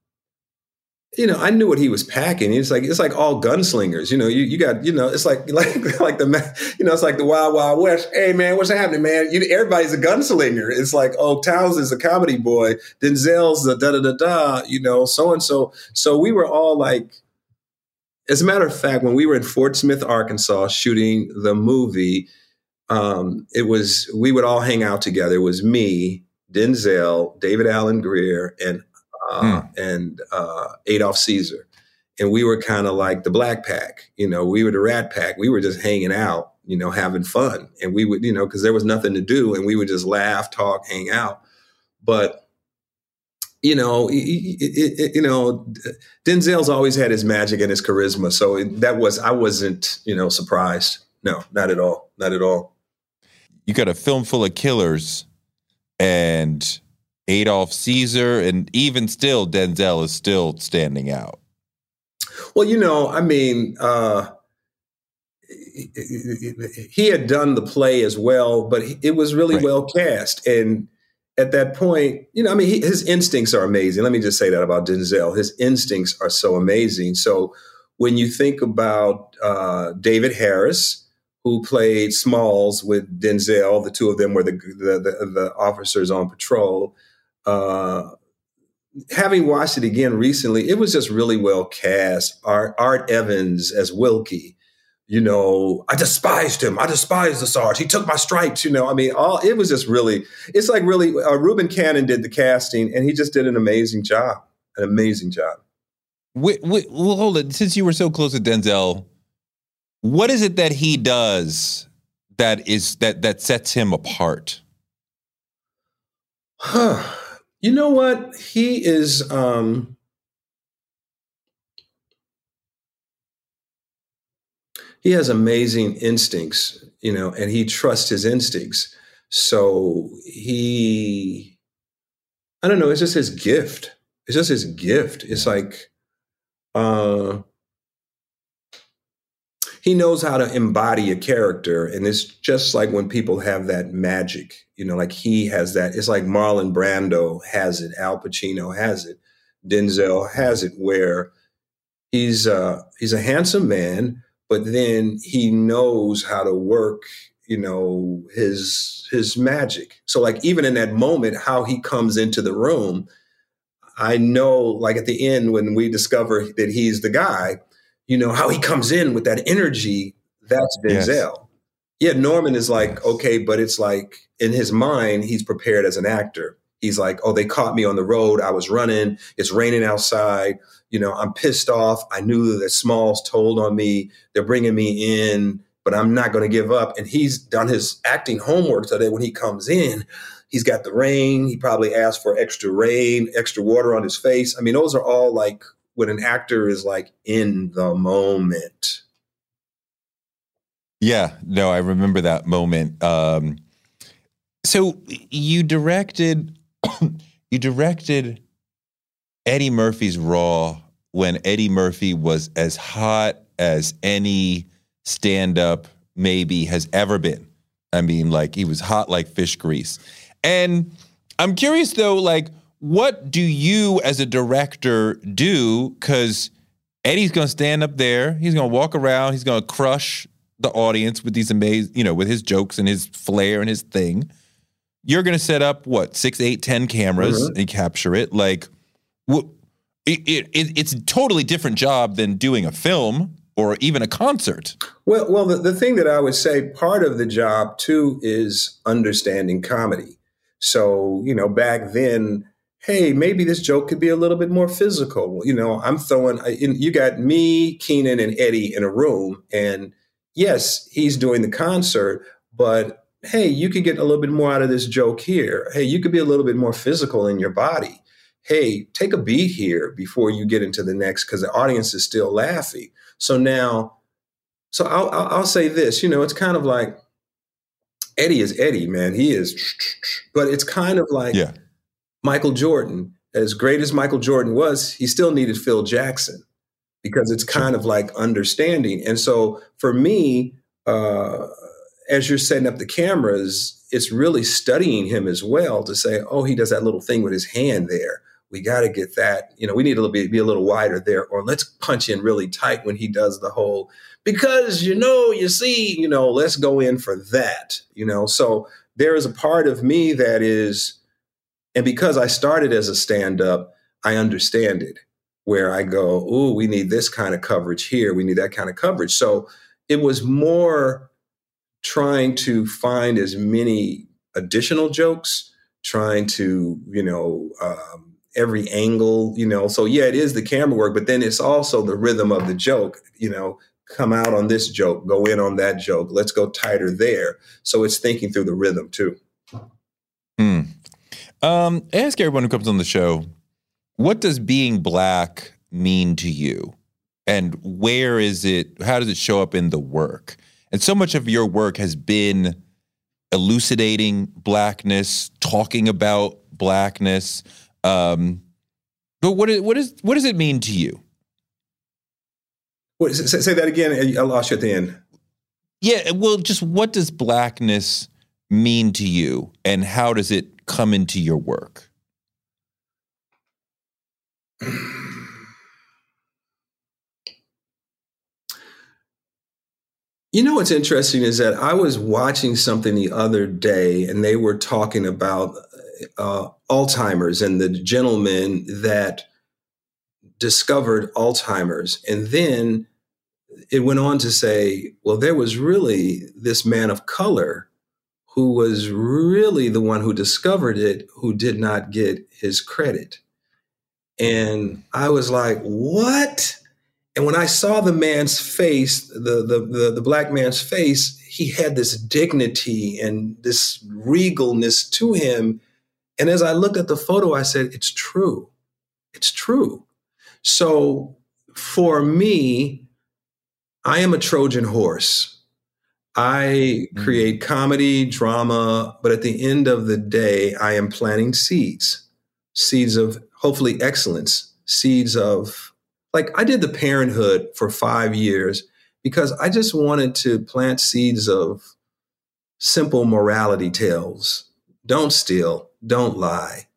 you know, I knew what he was packing. It's like it's like all gunslingers. You know, you you got you know, it's like like like the you know, it's like the Wild Wild West. Hey man, what's happening, man? You, everybody's a gunslinger. It's like oh, Towns is a comedy boy, Denzel's the da da da da. You know, so and so. So we were all like as a matter of fact, when we were in Fort Smith, Arkansas, shooting the movie, um, it was we would all hang out together. It was me, Denzel, David Alan Grier, and uh, mm. and uh, Adolph Caesar, and we were kind of like the Black Pack. You know, we were the Rat Pack. We were just hanging out, you know, having fun, and we would, you know, because there was nothing to do, and we would just laugh, talk, hang out. But you know, you know, Denzel's always had his magic and his charisma. So that was I wasn't, you know, surprised. No, not at all, not at all. You got a film full of killers, and Adolph Caesar, and even still, Denzel is still standing out. Well, you know, I mean, uh, he had done the play as well, but it was really right. well cast, and at that point, you know, I mean, he, his instincts are amazing. Let me just say that about Denzel. His instincts are so amazing. So when you think about uh, David Harris, who played Smalls with Denzel, the two of them were the the, the, the officers on patrol. Uh, having watched it again recently, it was just really well cast. Art, Art Evans as Wilkie you know, I despised him. I despised the Sarge. He took my stripes. You know, I mean, all it was just really. It's like really. Uh, Reuben Cannon did the casting, and he just did an amazing job. An amazing job. Wait, wait, well, hold it. Since you were so close to Denzel, what is it that he does that is that that sets him apart? Huh. You know what? He is. um he has amazing instincts, you know, and he trusts his instincts. So he, I don't know, it's just his gift. It's just his gift. It's like, uh, he knows how to embody a character. And it's just like when people have that magic, you know, like he has that. It's like Marlon Brando has it, Al Pacino has it, Denzel has it, where he's uh, he's a handsome man but then he knows how to work you know his his magic so like even in that moment how he comes into the room i know like at the end when we discover that he's the guy you know how he comes in with that energy that's denzel yes. yeah norman is like okay but it's like in his mind he's prepared as an actor he's like oh they caught me on the road i was running it's raining outside you know, I'm pissed off. I knew that the Smalls told on me. They're bringing me in, but I'm not going to give up. And he's done his acting homework so that when he comes in, he's got the rain. He probably asked for extra rain, extra water on his face. I mean, those are all like when an actor is like in the moment. Yeah, no, I remember that moment. Um, so you directed, you directed Eddie Murphy's Raw when Eddie Murphy was as hot as any stand up maybe has ever been. I mean, like he was hot like fish grease. And I'm curious though, like, what do you as a director do? Because Eddie's gonna stand up there, he's gonna walk around, he's gonna crush the audience with these amazing, you know, with his jokes and his flair and his thing. You're gonna set up what six, eight, ten cameras mm-hmm. and capture it. Like, it, it, it's a totally different job than doing a film or even a concert. Well, well, the, the thing that I would say part of the job too is understanding comedy. So, you know, back then hey, maybe this joke could be a little bit more physical. You know, I'm throwing, you got me, Keenen, and Eddie in a room. And yes, he's doing the concert, but hey, you could get a little bit more out of this joke here. Hey, you could be a little bit more physical in your body. Hey, take a beat here before you get into the next because the audience is still laughing. So now, so I'll, I'll say this, you know, it's kind of like Eddie is Eddie, man. He is, but it's kind of like, yeah Michael Jordan, as great as Michael Jordan was, he still needed Phil Jackson because it's kind of like understanding. And so for me, uh, as you're setting up the cameras, it's really studying him as well to say, oh, he does that little thing with his hand there. We got to get that. You know, we need to bit be a little wider there, or let's punch in really tight when he does the whole. Because you know, you see, you know, let's go in for that. You know, so there is a part of me that is and because I started as a stand up, I understand it where I go, oh, we need this kind of coverage here. We need that kind of coverage. So it was more trying to find as many additional jokes, trying to, you know, um, every angle, you know. So yeah, it is the camera work, but then it's also the rhythm of the joke, you know, come out on this joke, go in on that joke, let's go tighter there. So it's thinking through the rhythm too. Hmm. Um, ask everyone who comes on the show, what does being black mean to you? And where is it, how does it show up in the work? And so much of your work has been elucidating blackness, talking about blackness. Um, but what, is, what, is, what does it mean to you? What, say, say that again. I lost you at the end. Yeah, well, just what does blackness mean to you, and how does it come into your work? You know what's interesting is that I was watching something the other day, and they were talking about uh, Alzheimer's and the gentleman that discovered Alzheimer's. And then it went on to say, well, there was really this man of color who was really the one who discovered it, who did not get his credit. And I was like, what? And when I saw the man's face, the, the, the, the, black man's face, he had this dignity and this regalness to him. And as I looked at the photo, I said, it's true. It's true. So for me, I am a Trojan horse. I mm-hmm. create comedy, drama, but at the end of the day, I am planting seeds, seeds of hopefully excellence, seeds of like I did the Parent 'Hood for five years because I just wanted to plant seeds of simple morality tales. Don't steal, don't lie,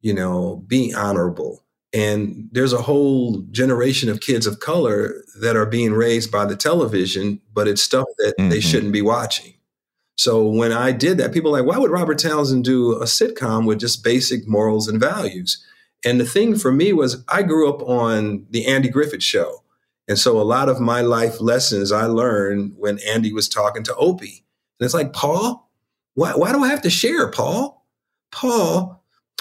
you know, be honorable, and there's a whole generation of kids of color that are being raised by the television, but it's stuff that mm-hmm. they shouldn't be watching. So when I did that, people were like, why would Robert Townsend do a sitcom with just basic morals and values? And the thing for me was I grew up on the Andy Griffith show. And so a lot of my life lessons I learned when Andy was talking to Opie. And it's like, Pa, why, why do I have to share, Pa? Pa,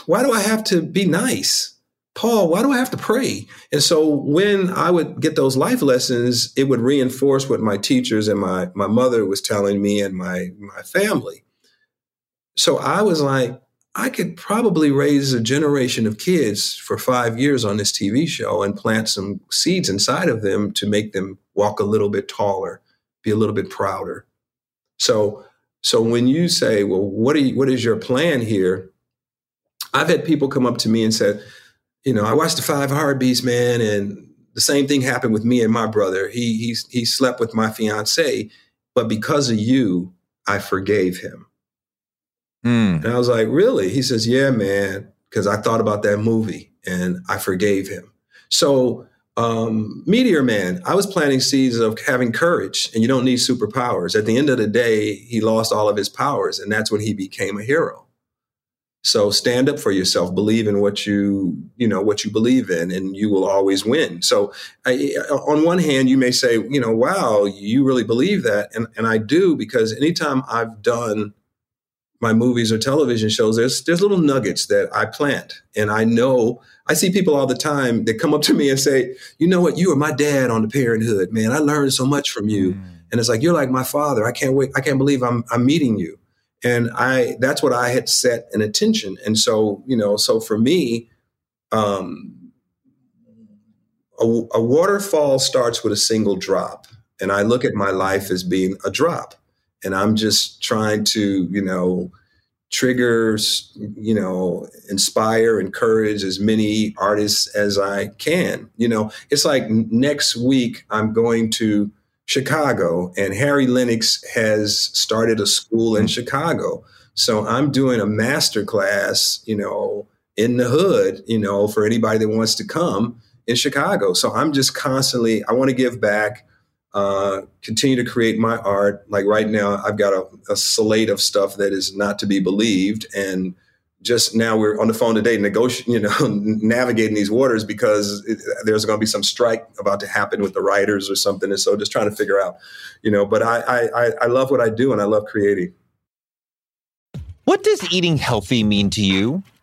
why do I have to be nice? Pa, why do I have to pray? And so when I would get those life lessons, it would reinforce what my teachers and my, my mother was telling me and my, my family. So I was like, I could probably raise a generation of kids for five years on this TV show and plant some seeds inside of them to make them walk a little bit taller, be a little bit prouder. So, so when you say, well, what, are you, what is your plan here? I've had people come up to me and said, you know, I watched the Five Heartbeats, man, and the same thing happened with me and my brother. He he he slept with my fiance, but because of you, I forgave him. Mm. And I was like, really? He says, yeah, man, because I thought about that movie and I forgave him. So, um, Meteor Man, I was planting seeds of having courage, and you don't need superpowers. At the end of the day, he lost all of his powers, and that's when he became a hero. So stand up for yourself, believe in what you, you know, what you believe in and you will always win. So I, on one hand, you may say, you know, wow, you really believe that. And, and I do because anytime I've done my movies or television shows, there's there's little nuggets that I plant, and I know I see people all the time that come up to me and say, "You know what? You were my dad on the Parent 'Hood, man. I learned so much from you." Mm. And it's like you're like my father. I can't wait. I can't believe I'm I'm meeting you. And I that's what I had set an intention. And so you know, so for me, um, a, a waterfall starts with a single drop, and I look at my life as being a drop and I'm just trying to, you know, triggers, you know, inspire, encourage as many artists as I can. You know, it's like next week I'm going to Chicago and Harry Lennix has started a school in Chicago. So I'm doing a master class, you know, in the hood, you know, for anybody that wants to come in Chicago. So I'm just constantly, I want to give back uh, continue to create my art. Like right now, I've got a, a, slate of stuff that is not to be believed, and just now we're on the phone today, negotiating, you know, navigating these waters because it, there's going to be some strike about to happen with the writers or something, and so just trying to figure out, you know. But I, I, I love what I do, and I love creating. What does eating healthy mean to you?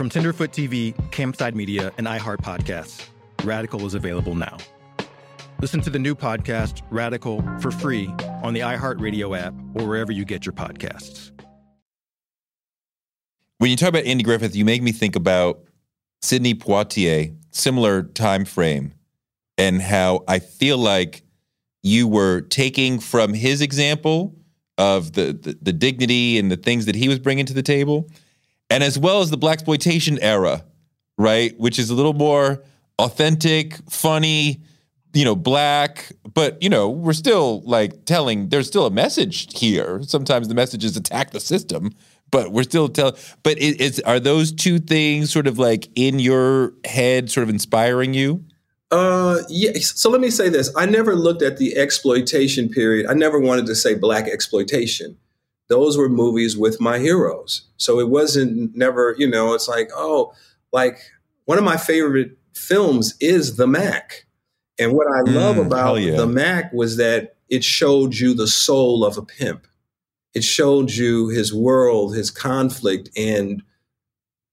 From Tenderfoot TV, Campside Media, and iHeart Podcasts, Radical is available now. Listen to the new podcast, Radical, for free on the iHeartRadio app or wherever you get your podcasts. When you talk about Andy Griffith, you make me think about Sidney Poitier, similar time frame, and how I feel like you were taking from his example of the, the, the dignity and the things that he was bringing to the table – and as well as the blaxploitation era, right, which is a little more authentic, funny, you know, black, but you know, we're still like telling there's still a message here. Sometimes the message is attack the system, but we're still telling. But it, it's are those two things sort of like in your head, sort of inspiring you? Uh, yeah. So let me say this: I never looked at the exploitation period. I never wanted to say black exploitation those were movies with my heroes. So it wasn't never, you know, it's like, oh, like one of my favorite films is The Mack. And what I love mm, about yeah. The Mack was that it showed you the soul of a pimp. It showed you his world, his conflict, and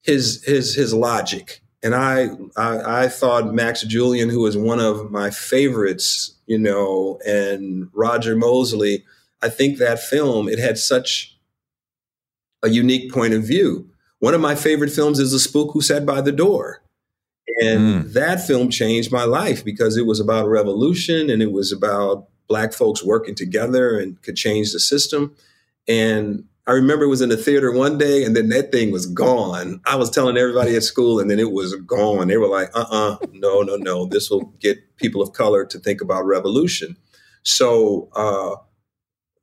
his his his logic. And I, I, I thought Max Julien, who is one of my favorites, you know, and Roger Mosley, I think that film, it had such a unique point of view. One of my favorite films is The Spook Who Sat by the Door. And mm. that film changed my life because it was about revolution and it was about black folks working together and could change the system. And I remember it was in the theater one day and then that thing was gone. I was telling everybody at school and then it was gone. They were like, uh uh-uh, uh no, no, no. This will get people of color to think about revolution. So, uh,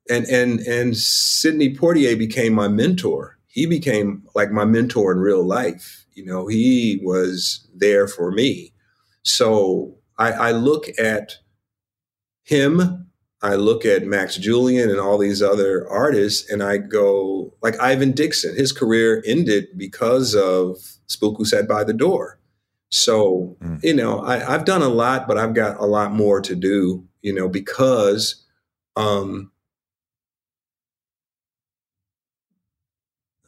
and and and Sidney Poitier became my mentor. He became like my mentor in real life. You know, he was there for me. So I, I look at him. I look at Max Julien and all these other artists, and I go like Ivan Dixon. His career ended because of Spook Who Sat by the Door. So, mm. you know, I, I've done a lot, but I've got a lot more to do, you know, because um,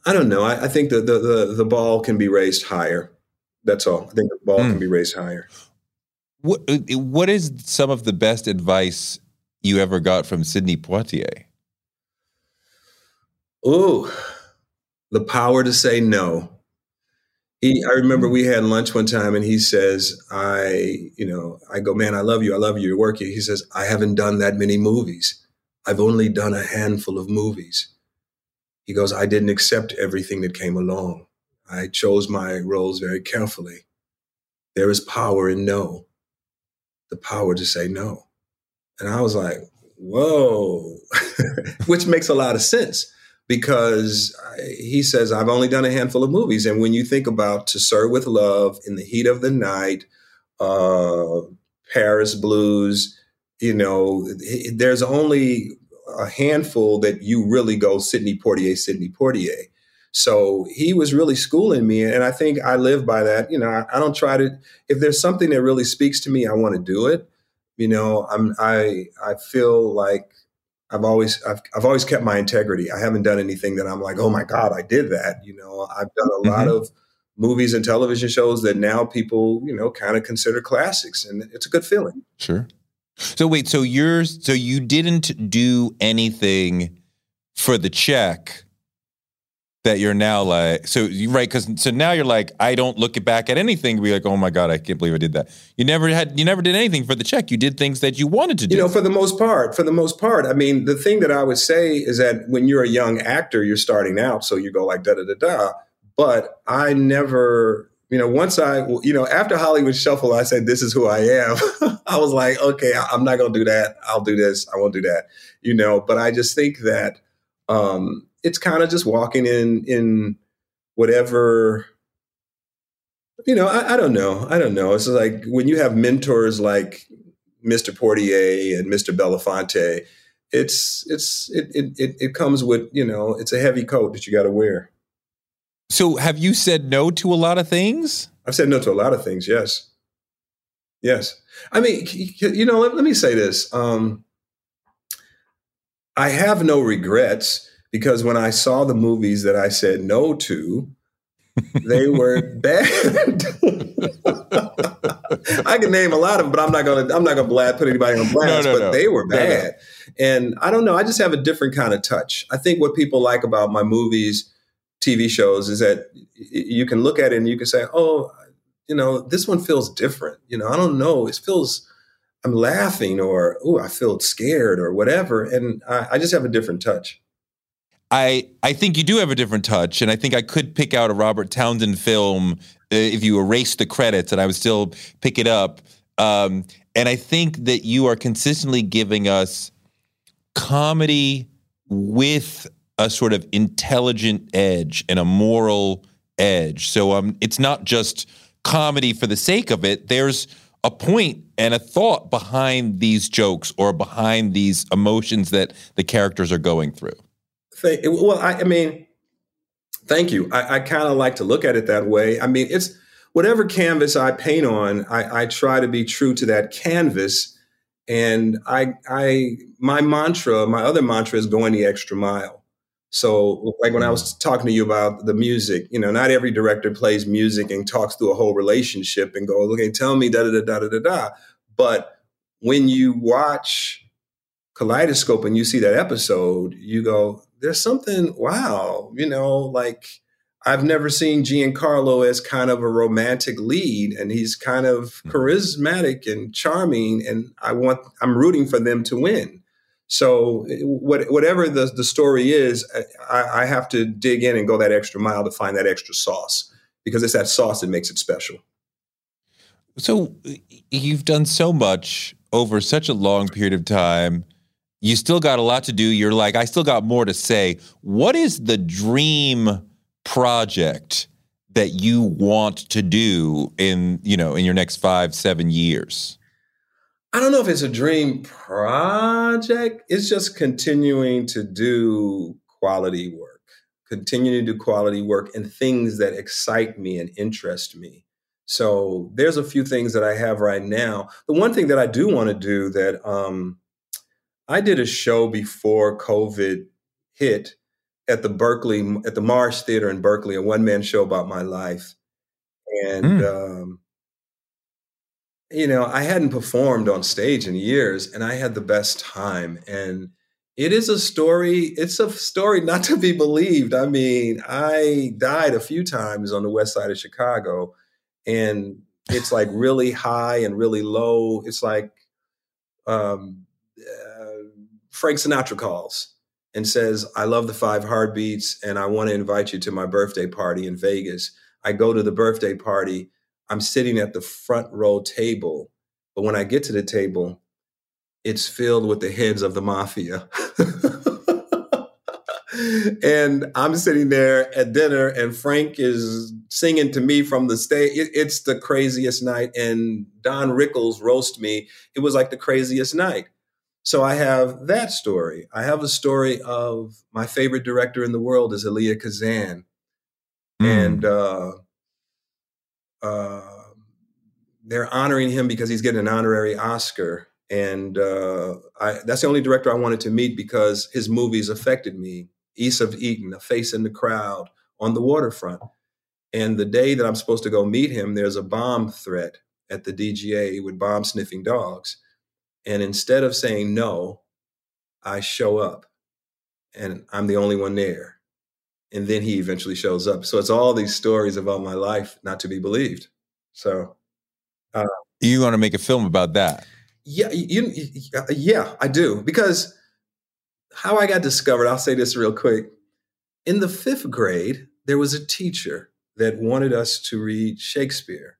I don't know. I, I think the, the, the the ball can be raised higher. That's all. I think the ball mm. can be raised higher. What uh, what is some of the best advice you ever got from Sidney Poitier? Oh, the power to say no. He, I remember we had lunch one time and he says, I, you know, I go, man, I love you. I love you. You're working. He says, I haven't done that many movies. I've only done a handful of movies. He goes, I didn't accept everything that came along. I chose my roles very carefully. There is power in no, the power to say no. And I was like, whoa, which makes a lot of sense because he says, I've only done a handful of movies. And when you think about To Sir with Love, In the Heat of the Night, uh, Paris Blues, you know, there's only a handful that you really go Sidney Poitier, Sidney Poitier. So he was really schooling me. And I think I live by that. You know, I, I don't try to, if there's something that really speaks to me, I want to do it. You know, I'm, I, I feel like I've always I've, I've always kept my integrity. I haven't done anything that I'm like, oh my god, I did that. You know, I've done a mm-hmm. lot of movies and television shows that now people you know kind of consider classics, and it's a good feeling. Sure. So wait, so you're so you didn't do anything for the check that you're now like so you right because so now you're like I don't look back at anything to be like oh my god I can't believe I did that. You never had you never did anything for the check. You did things that you wanted to do. you know for the most part for the most part I mean the thing that I would say is that when you're a young actor you're starting out so you go like da da da da. But I never you know once I you know after Hollywood Shuffle I said this is who I am. I was like okay I'm not gonna do that. I'll do this. I won't do that you know but I just think that um it's kind of just walking in in whatever you know I, I, don't know. I don't know. It's like when you have mentors like mr Poitier and mr belafonte it's it's it, it it comes with you know it's a heavy coat that you got to wear so have you said no to a lot of things i've said no to a lot of things yes yes i mean you know let, let me say this um i have no regrets because when I saw the movies that I said no to, they were bad. I can name a lot of them, but I'm not gonna I'm not gonna blast, put anybody on blast. No, no, but no. they were bad, and I don't know. I just have a different kind of touch. I think what people like about my movies, TV shows, is that you can look at it and you can say, "Oh, you know, this one feels different." You know, I don't know. It feels I'm laughing, or oh, I feel scared, or whatever, and I, I just have a different touch. I I think you do have a different touch, and I think I could pick out a Robert Townsend film uh, if you erase the credits, and I would still pick it up. Um, and I think that you are consistently giving us comedy with a sort of intelligent edge and a moral edge. So um, it's not just comedy for the sake of it. There's a point and a thought behind these jokes or behind these emotions that the characters are going through. Well, I, I mean, thank you. I, I kind of like to look at it that way. I mean, it's whatever canvas I paint on, I, I try to be true to that canvas. And I, I, my mantra, my other mantra is going the extra mile. So, like when I was talking to you about the music, you know, not every director plays music and talks through a whole relationship and go, okay, tell me da da da da da da. But when you watch Kaleidoscope and you see that episode, you go, there's something, wow, you know, like I've never seen Giancarlo as kind of a romantic lead, and he's kind of hmm. charismatic and charming, and I want, I'm rooting for them to win. So eh, what, whatever the, the story is, eh, I, I have to dig in and go that extra mile to find that extra sauce because it's that sauce that makes it special. So you've done so much over such a long period of time you still got a lot to do. You're like, I still got more to say. What is the dream project that you want to do in, you know, in your next five, seven years? I don't know if it's a dream project. It's just continuing to do quality work, continuing to do quality work and things that excite me and interest me. So there's a few things that I have right now. The one thing that I do want to do that um, I did a show before COVID hit at the Berkeley at the Marsh Theater in Berkeley, a one man show about my life, and mm. um, you know I hadn't performed on stage in years, and I had the best time. And it is a story. It's a story not to be believed. I mean, I died a few times on the west side of Chicago, and it's like really high and really low. It's like um, uh, Frank Sinatra calls and says, I love the five heartbeats and I want to invite you to my birthday party in Vegas. I go to the birthday party. I'm sitting at the front row table. But when I get to the table, it's filled with the heads of the mafia. and I'm sitting there at dinner, and Frank is singing to me from the stage. It, it's the craziest night. And Don Rickles roast me. It was like the craziest night. So I have that story. I have a story of my favorite director in the world is Elia Kazan, mm. and uh, uh, they're honoring him because he's getting an honorary Oscar. And uh, I, that's the only director I wanted to meet because his movies affected me. East of Eden, A Face in the Crowd, On the Waterfront. And the day that I'm supposed to go meet him, there's a bomb threat at the DGA with bomb sniffing dogs. And instead of saying no, I show up and I'm the only one there. And then he eventually shows up. So it's all these stories about my life not to be believed. So uh, you want to make a film about that? Yeah, you, yeah, I do because how I got discovered. I'll say this real quick. In the fifth grade, there was a teacher that wanted us to read Shakespeare,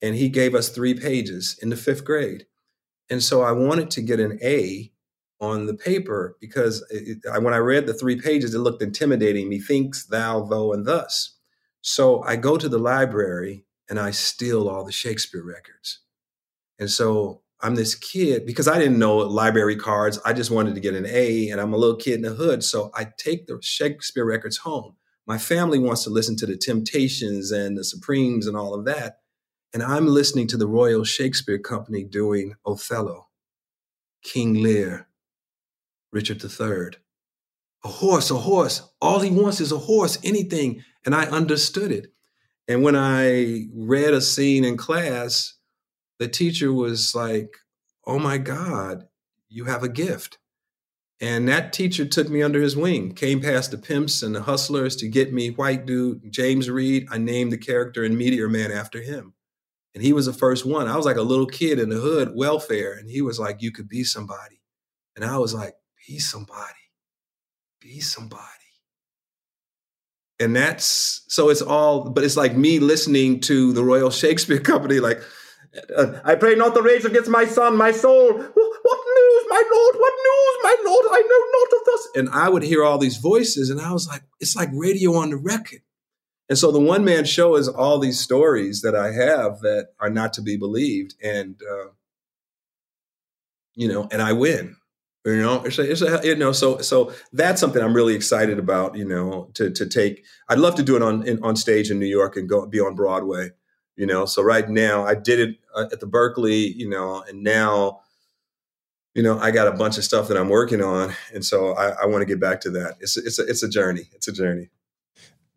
and he gave us three pages in the fifth grade. And so I wanted to get an A on the paper because it, I, when I read the three pages, it looked intimidating. Methinks, thou, though, and thus. So I go to the library and I steal all the Shakespeare records. And so I'm this kid because I didn't know library cards. I just wanted to get an A and I'm a little kid in the hood. So I take the Shakespeare records home. My family wants to listen to the Temptations and the Supremes and all of that. And I'm listening to the Royal Shakespeare Company doing Othello, King Lear, Richard III. A horse, a horse. All he wants is a horse, anything. And I understood it. And when I read a scene in class, the teacher was like, Oh my God, you have a gift. And that teacher took me under his wing, came past the pimps and the hustlers to get me white dude, James Reed. I named the character in Meteor Man after him. And he was the first one. I was like a little kid in the hood, welfare. And he was like, You could be somebody. And I was like, Be somebody. Be somebody. And that's so it's all, but it's like me listening to the Royal Shakespeare Company, like, uh, I pray not the rage against my son, my soul. What news, my lord? What news, my lord? I know not of this. And I would hear all these voices, and I was like, it's like radio on the record. And so the one man show is all these stories that I have that are not to be believed. And, uh, you know, and I win. You know, it's a, it's a, you know, so so that's something I'm really excited about. You know, to to take. I'd love to do it on in, on stage in New York and go be on Broadway. You know, so right now I did it uh, at the Berkeley. You know, and now, you know, I got a bunch of stuff that I'm working on, and so I, I want to get back to that. It's it's a, it's a journey. It's a journey.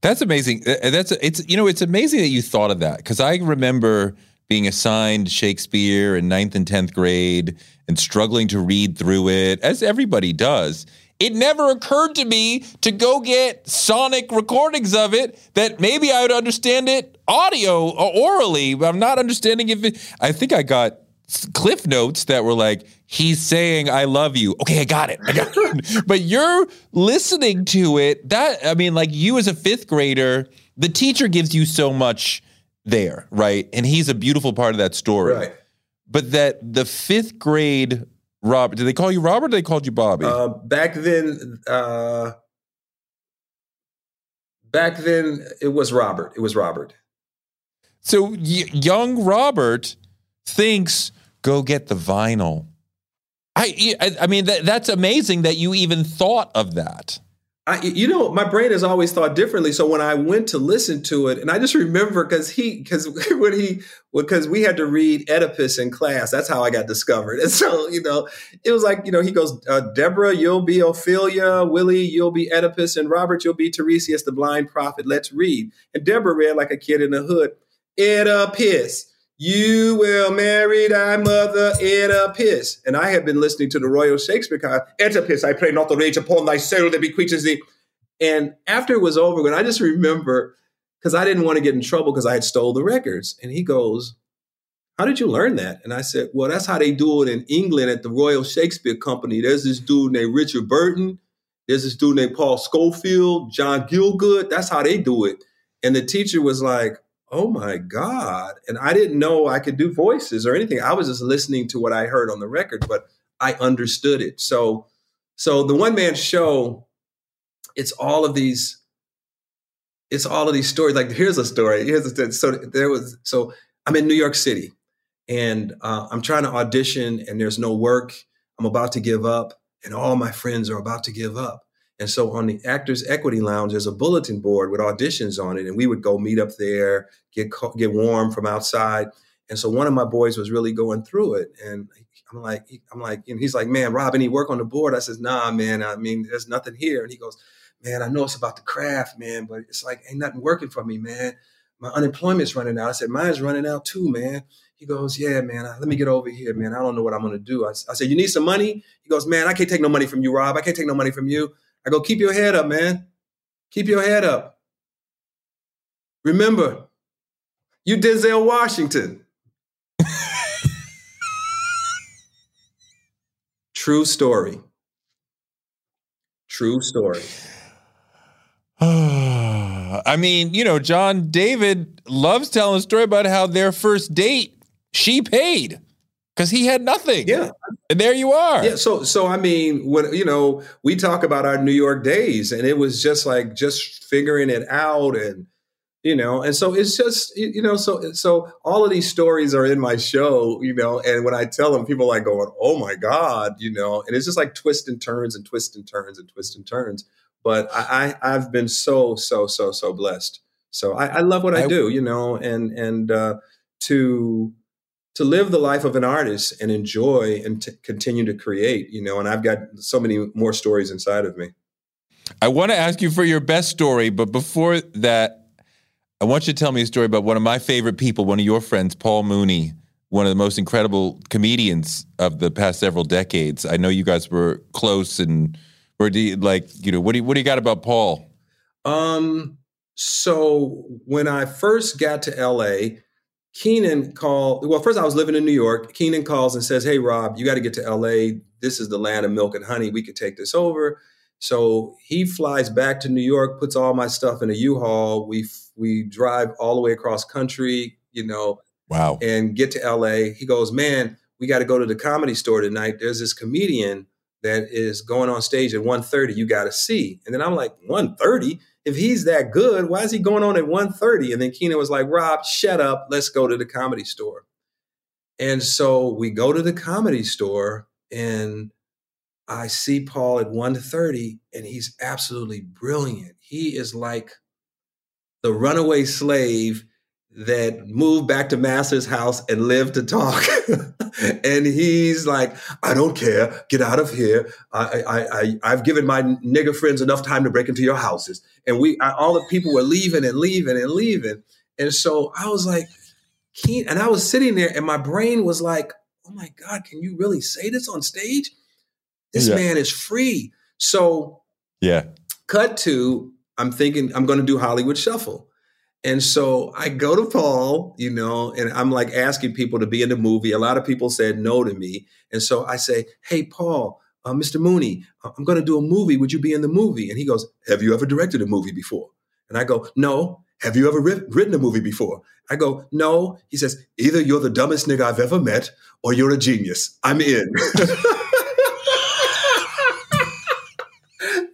That's amazing. That's it's you know it's amazing that you thought of that because I remember being assigned Shakespeare in ninth and tenth grade and struggling to read through it as everybody does. It never occurred to me to go get sonic recordings of it that maybe I would understand it audio or orally, but I'm not understanding if it. I think I got cliff notes that were like he's saying i love you okay i got it i got it but you're listening to it that i mean like you as a fifth grader the teacher gives you so much there right? And he's a beautiful part of that story. Right. But that the fifth grade robert did they call you robert they called you bobby? Uh, back then uh, back then it was robert. It was robert. So y- young robert thinks go get the vinyl. I, I, I mean, that, that's amazing that you even thought of that. I, you know, my brain has always thought differently. So when I went to listen to it, and I just remember because he, because when he, because we had to read Oedipus in class. That's how I got discovered. And so, you know, it was like, you know, he goes, uh, Deborah, you'll be Ophelia. Willie, you'll be Oedipus, and Robert, you'll be Tiresias, the blind prophet. Let's read. And Deborah read like a kid in the hood. Oedipus. You will marry thy mother Oedipus. And I had been listening to the Royal Shakespeare card, Oedipus, I pray not the rage upon thy soul that bequeaths thee. And after it was over, when I just remember, because I didn't want to get in trouble because I had stole the records. And he goes, How did you learn that? And I said, Well, that's how they do it in England at the Royal Shakespeare Company. There's this dude named Richard Burton. There's this dude named Paul Scofield, John Gielgud. That's how they do it. And the teacher was like, oh my God. And I didn't know I could do voices or anything. I was just listening to what I heard on the record, but I understood it. So, so the one man show, it's all of these, it's all of these stories. Like here's a story. Here's a so there was so I'm in New York City, and uh, I'm trying to audition, and there's no work. I'm about to give up, and all my friends are about to give up. And so on the Actors Equity Lounge, there's a bulletin board with auditions on it, and we would go meet up there, get get warm from outside. And so one of my boys was really going through it, and I'm like, I'm like, and he's like, man, Rob, any work on the board? I says, nah, man. I mean, there's nothing here. And he goes, man, I know it's about the craft, man, but it's like ain't nothing working for me, man. My unemployment's running out. I said, mine's running out too, man. He goes, yeah, man. Let me get over here, man. I don't know what I'm gonna do. I, I said, you need some money? He goes, man, I can't take no money from you, Rob. I can't take no money from you. I go, keep your head up, man. Keep your head up. Remember, you Denzel Washington. True story. True story. I mean, you know, John David loves telling a story about how their first date, she paid because he had nothing. Yeah. And there you are. Yeah. So, so I mean, when you know, we talk about our New York days, and it was just like just figuring it out, and you know, and so it's just you know, so so all of these stories are in my show, you know, and when I tell them, people are like going, "Oh my god," you know, and it's just like twists and turns and twists and turns and twists and turns. But I, I have been so so so so blessed. So I, I love what I, I do, you know, and and uh, to to live the life of an artist and enjoy and to continue to create, you know, and I've got so many more stories inside of me. I want to ask you for your best story, but before that, I want you to tell me a story about one of my favorite people, one of your friends, Paul Mooney, one of the most incredible comedians of the past several decades. I know you guys were close and were you, like, you know, what do you, what do you got about Paul? Um, so when I first got to LA, Keenen called. Well, first I was living in New York. Keenen calls and says, "Hey, Rob, you got to get to LA. This is the land of milk and honey. We could take this over." So he flies back to New York, puts all my stuff in a U-Haul. We we drive all the way across country, you know. Wow. And get to LA. He goes, "Man, we got to go to the comedy store tonight. There's this comedian that is going on stage at 1:30. You got to see." And then I'm like, "1:30?" If he's that good, why is he going on at 1.30? And then Keenen was like, Rob, shut up. Let's go to the comedy store. And so we go to the comedy store and I see Paul at 1.30 and he's absolutely brilliant. He is like the runaway slave that moved back to master's house and lived to talk. and he's like, I don't care. Get out of here. I, I, I, have given my nigger friends enough time to break into your houses. And we, I, all the people were leaving and leaving and leaving. And so I was like, Keen, and I was sitting there and my brain was like, oh my God, can you really say this on stage? This yeah. man is free. So, yeah. Cut to, I'm thinking I'm going to do Hollywood Shuffle. And so I go to Paul, you know, and I'm like asking people to be in the movie. A lot of people said no to me. And so I say, Hey, Paul, uh, Mr. Mooney, uh, I'm going to do a movie. Would you be in the movie? And he goes, Have you ever directed a movie before? And I go, No. Have you ever ri- written a movie before? I go, No. He says, Either you're the dumbest nigga I've ever met or you're a genius. I'm in.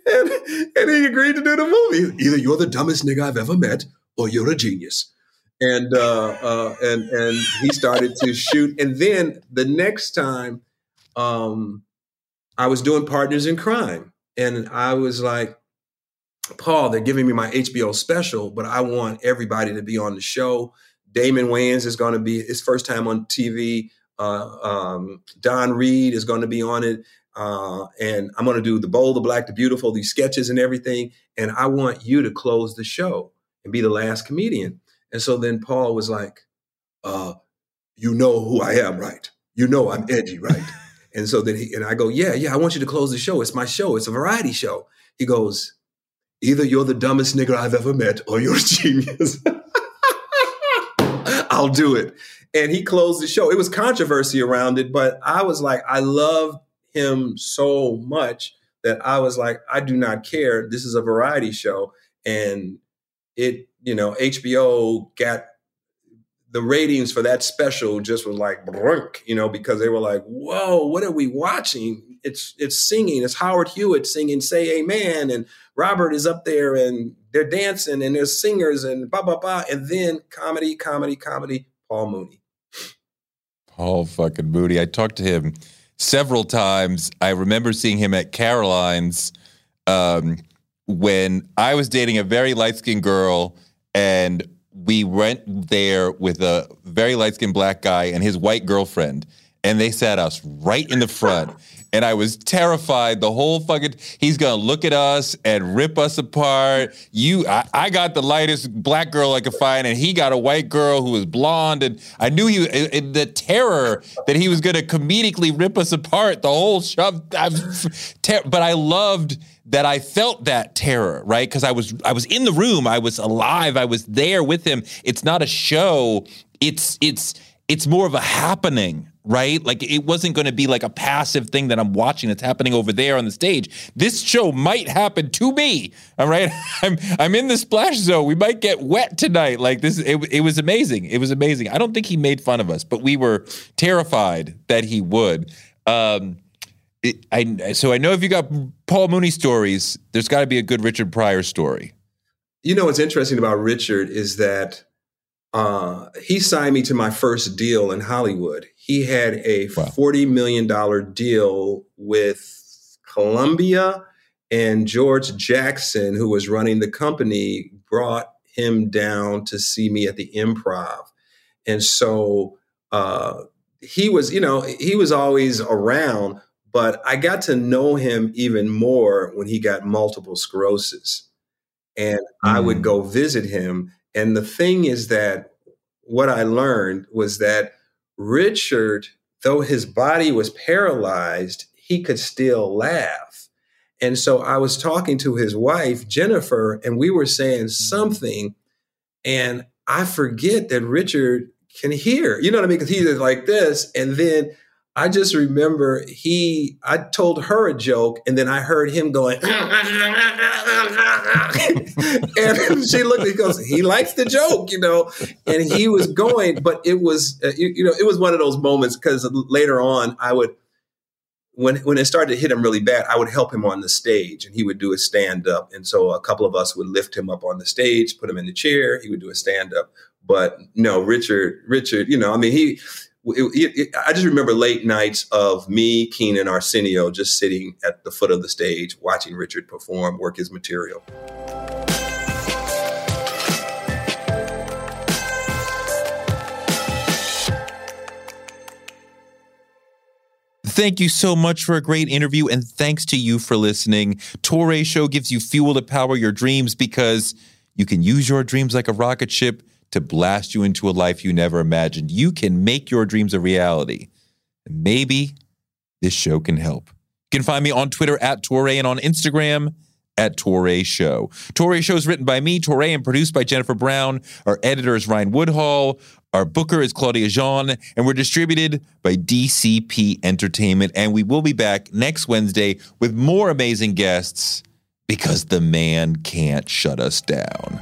and, and he agreed to do the movie. Either you're the dumbest nigga I've ever met or you're a genius. And uh, uh, and and he started to shoot. And then the next time, um, I was doing Partners in Crime, and I was like, Paul, they're giving me my HBO special, but I want everybody to be on the show. Damon Wayans is going to be his first time on TV. Uh, um, Don Reed is going to be on it. Uh, and I'm going to do the bold, the black, the beautiful, these sketches and everything. And I want you to close the show and be the last comedian. And so then Paul was like, uh, "You know who I am, right? You know I'm edgy, right?" and so then he and I go, "Yeah, yeah. I want you to close the show. It's my show. It's a variety show." He goes, "Either you're the dumbest nigger I've ever met, or you're a genius." I'll do it. And he closed the show. It was controversy around it, but I was like, I love him so much that I was like, I do not care. This is a variety show. And it, you know, HBO got the ratings for that special just was like brunk, you know, because they were like, "Whoa, what are we watching? It's it's singing. It's Howard Hewitt singing "Say Amen," and Robert is up there, and they're dancing, and there's singers, and blah blah blah, and then comedy, comedy, comedy. Paul Mooney. Paul fucking Mooney. I talked to him several times. I remember seeing him at Caroline's um, when I was dating a very light skinned girl, and we went there with a very light skinned black guy and his white girlfriend, and they sat us right in the front. And I was terrified the whole fucking. He's gonna look at us and rip us apart. You, I, I got the lightest black girl I could find, and he got a white girl who was blonde. And I knew he, it, it- the terror that he was gonna comedically rip us apart. The whole shove. Ter- but I loved that I felt that terror, right? Because I was I was in the room, I was alive, I was there with him. It's not a show. It's it's it's more of a happening, right? Like it wasn't going to be like a passive thing that I'm watching that's happening over there on the stage. This show might happen to me. All right, I'm I'm in the splash zone. We might get wet tonight. Like this, it, it was amazing. It was amazing. I don't think he made fun of us, but we were terrified that he would. Um, I so I know if you got Paul Mooney stories, there's got to be a good Richard Pryor story. You know what's interesting about Richard is that uh, he signed me to my first deal in Hollywood. He had a Wow. forty million dollar deal with Columbia, and George Jackson, who was running the company, brought him down to see me at the Improv, and so uh, he was, you know, he was always around. But I got to know him even more when he got multiple sclerosis and I would Mm. go visit him. And the thing is that what I learned was that Richard, though his body was paralyzed, he could still laugh. And so I was talking to his wife, Jennifer, and we were saying something, and I forget that Richard can hear. You know what I mean? Because he's like this. And then I just remember he, I told her a joke, and then I heard him going, and she looked at me, goes, he likes the joke, you know, and he was going, but it was, uh, you, you know, it was one of those moments because later on I would, when when it started to hit him really bad, I would help him on the stage, and he would do a stand up, and so a couple of us would lift him up on the stage, put him in the chair, he would do a stand up, but no, Richard, Richard, you know, I mean, he. It, it, I just remember late nights of me, Keenen, Arsenio, just sitting at the foot of the stage watching Richard perform, work his material. Thank you so much for a great interview, and thanks to you for listening. Touré Show gives you fuel to power your dreams because you can use your dreams like a rocket ship to blast you into a life you never imagined. You can make your dreams a reality. Maybe this show can help. You can find me on Twitter at Touré and on Instagram at Touré Show. Touré Show is written by me, Touré, and produced by Jennifer Brown. Our editor is Ryan Woodhall. Our booker is Claudia Jean, and we're distributed by DCP Entertainment. And we will be back next Wednesday with more amazing guests because the man can't shut us down.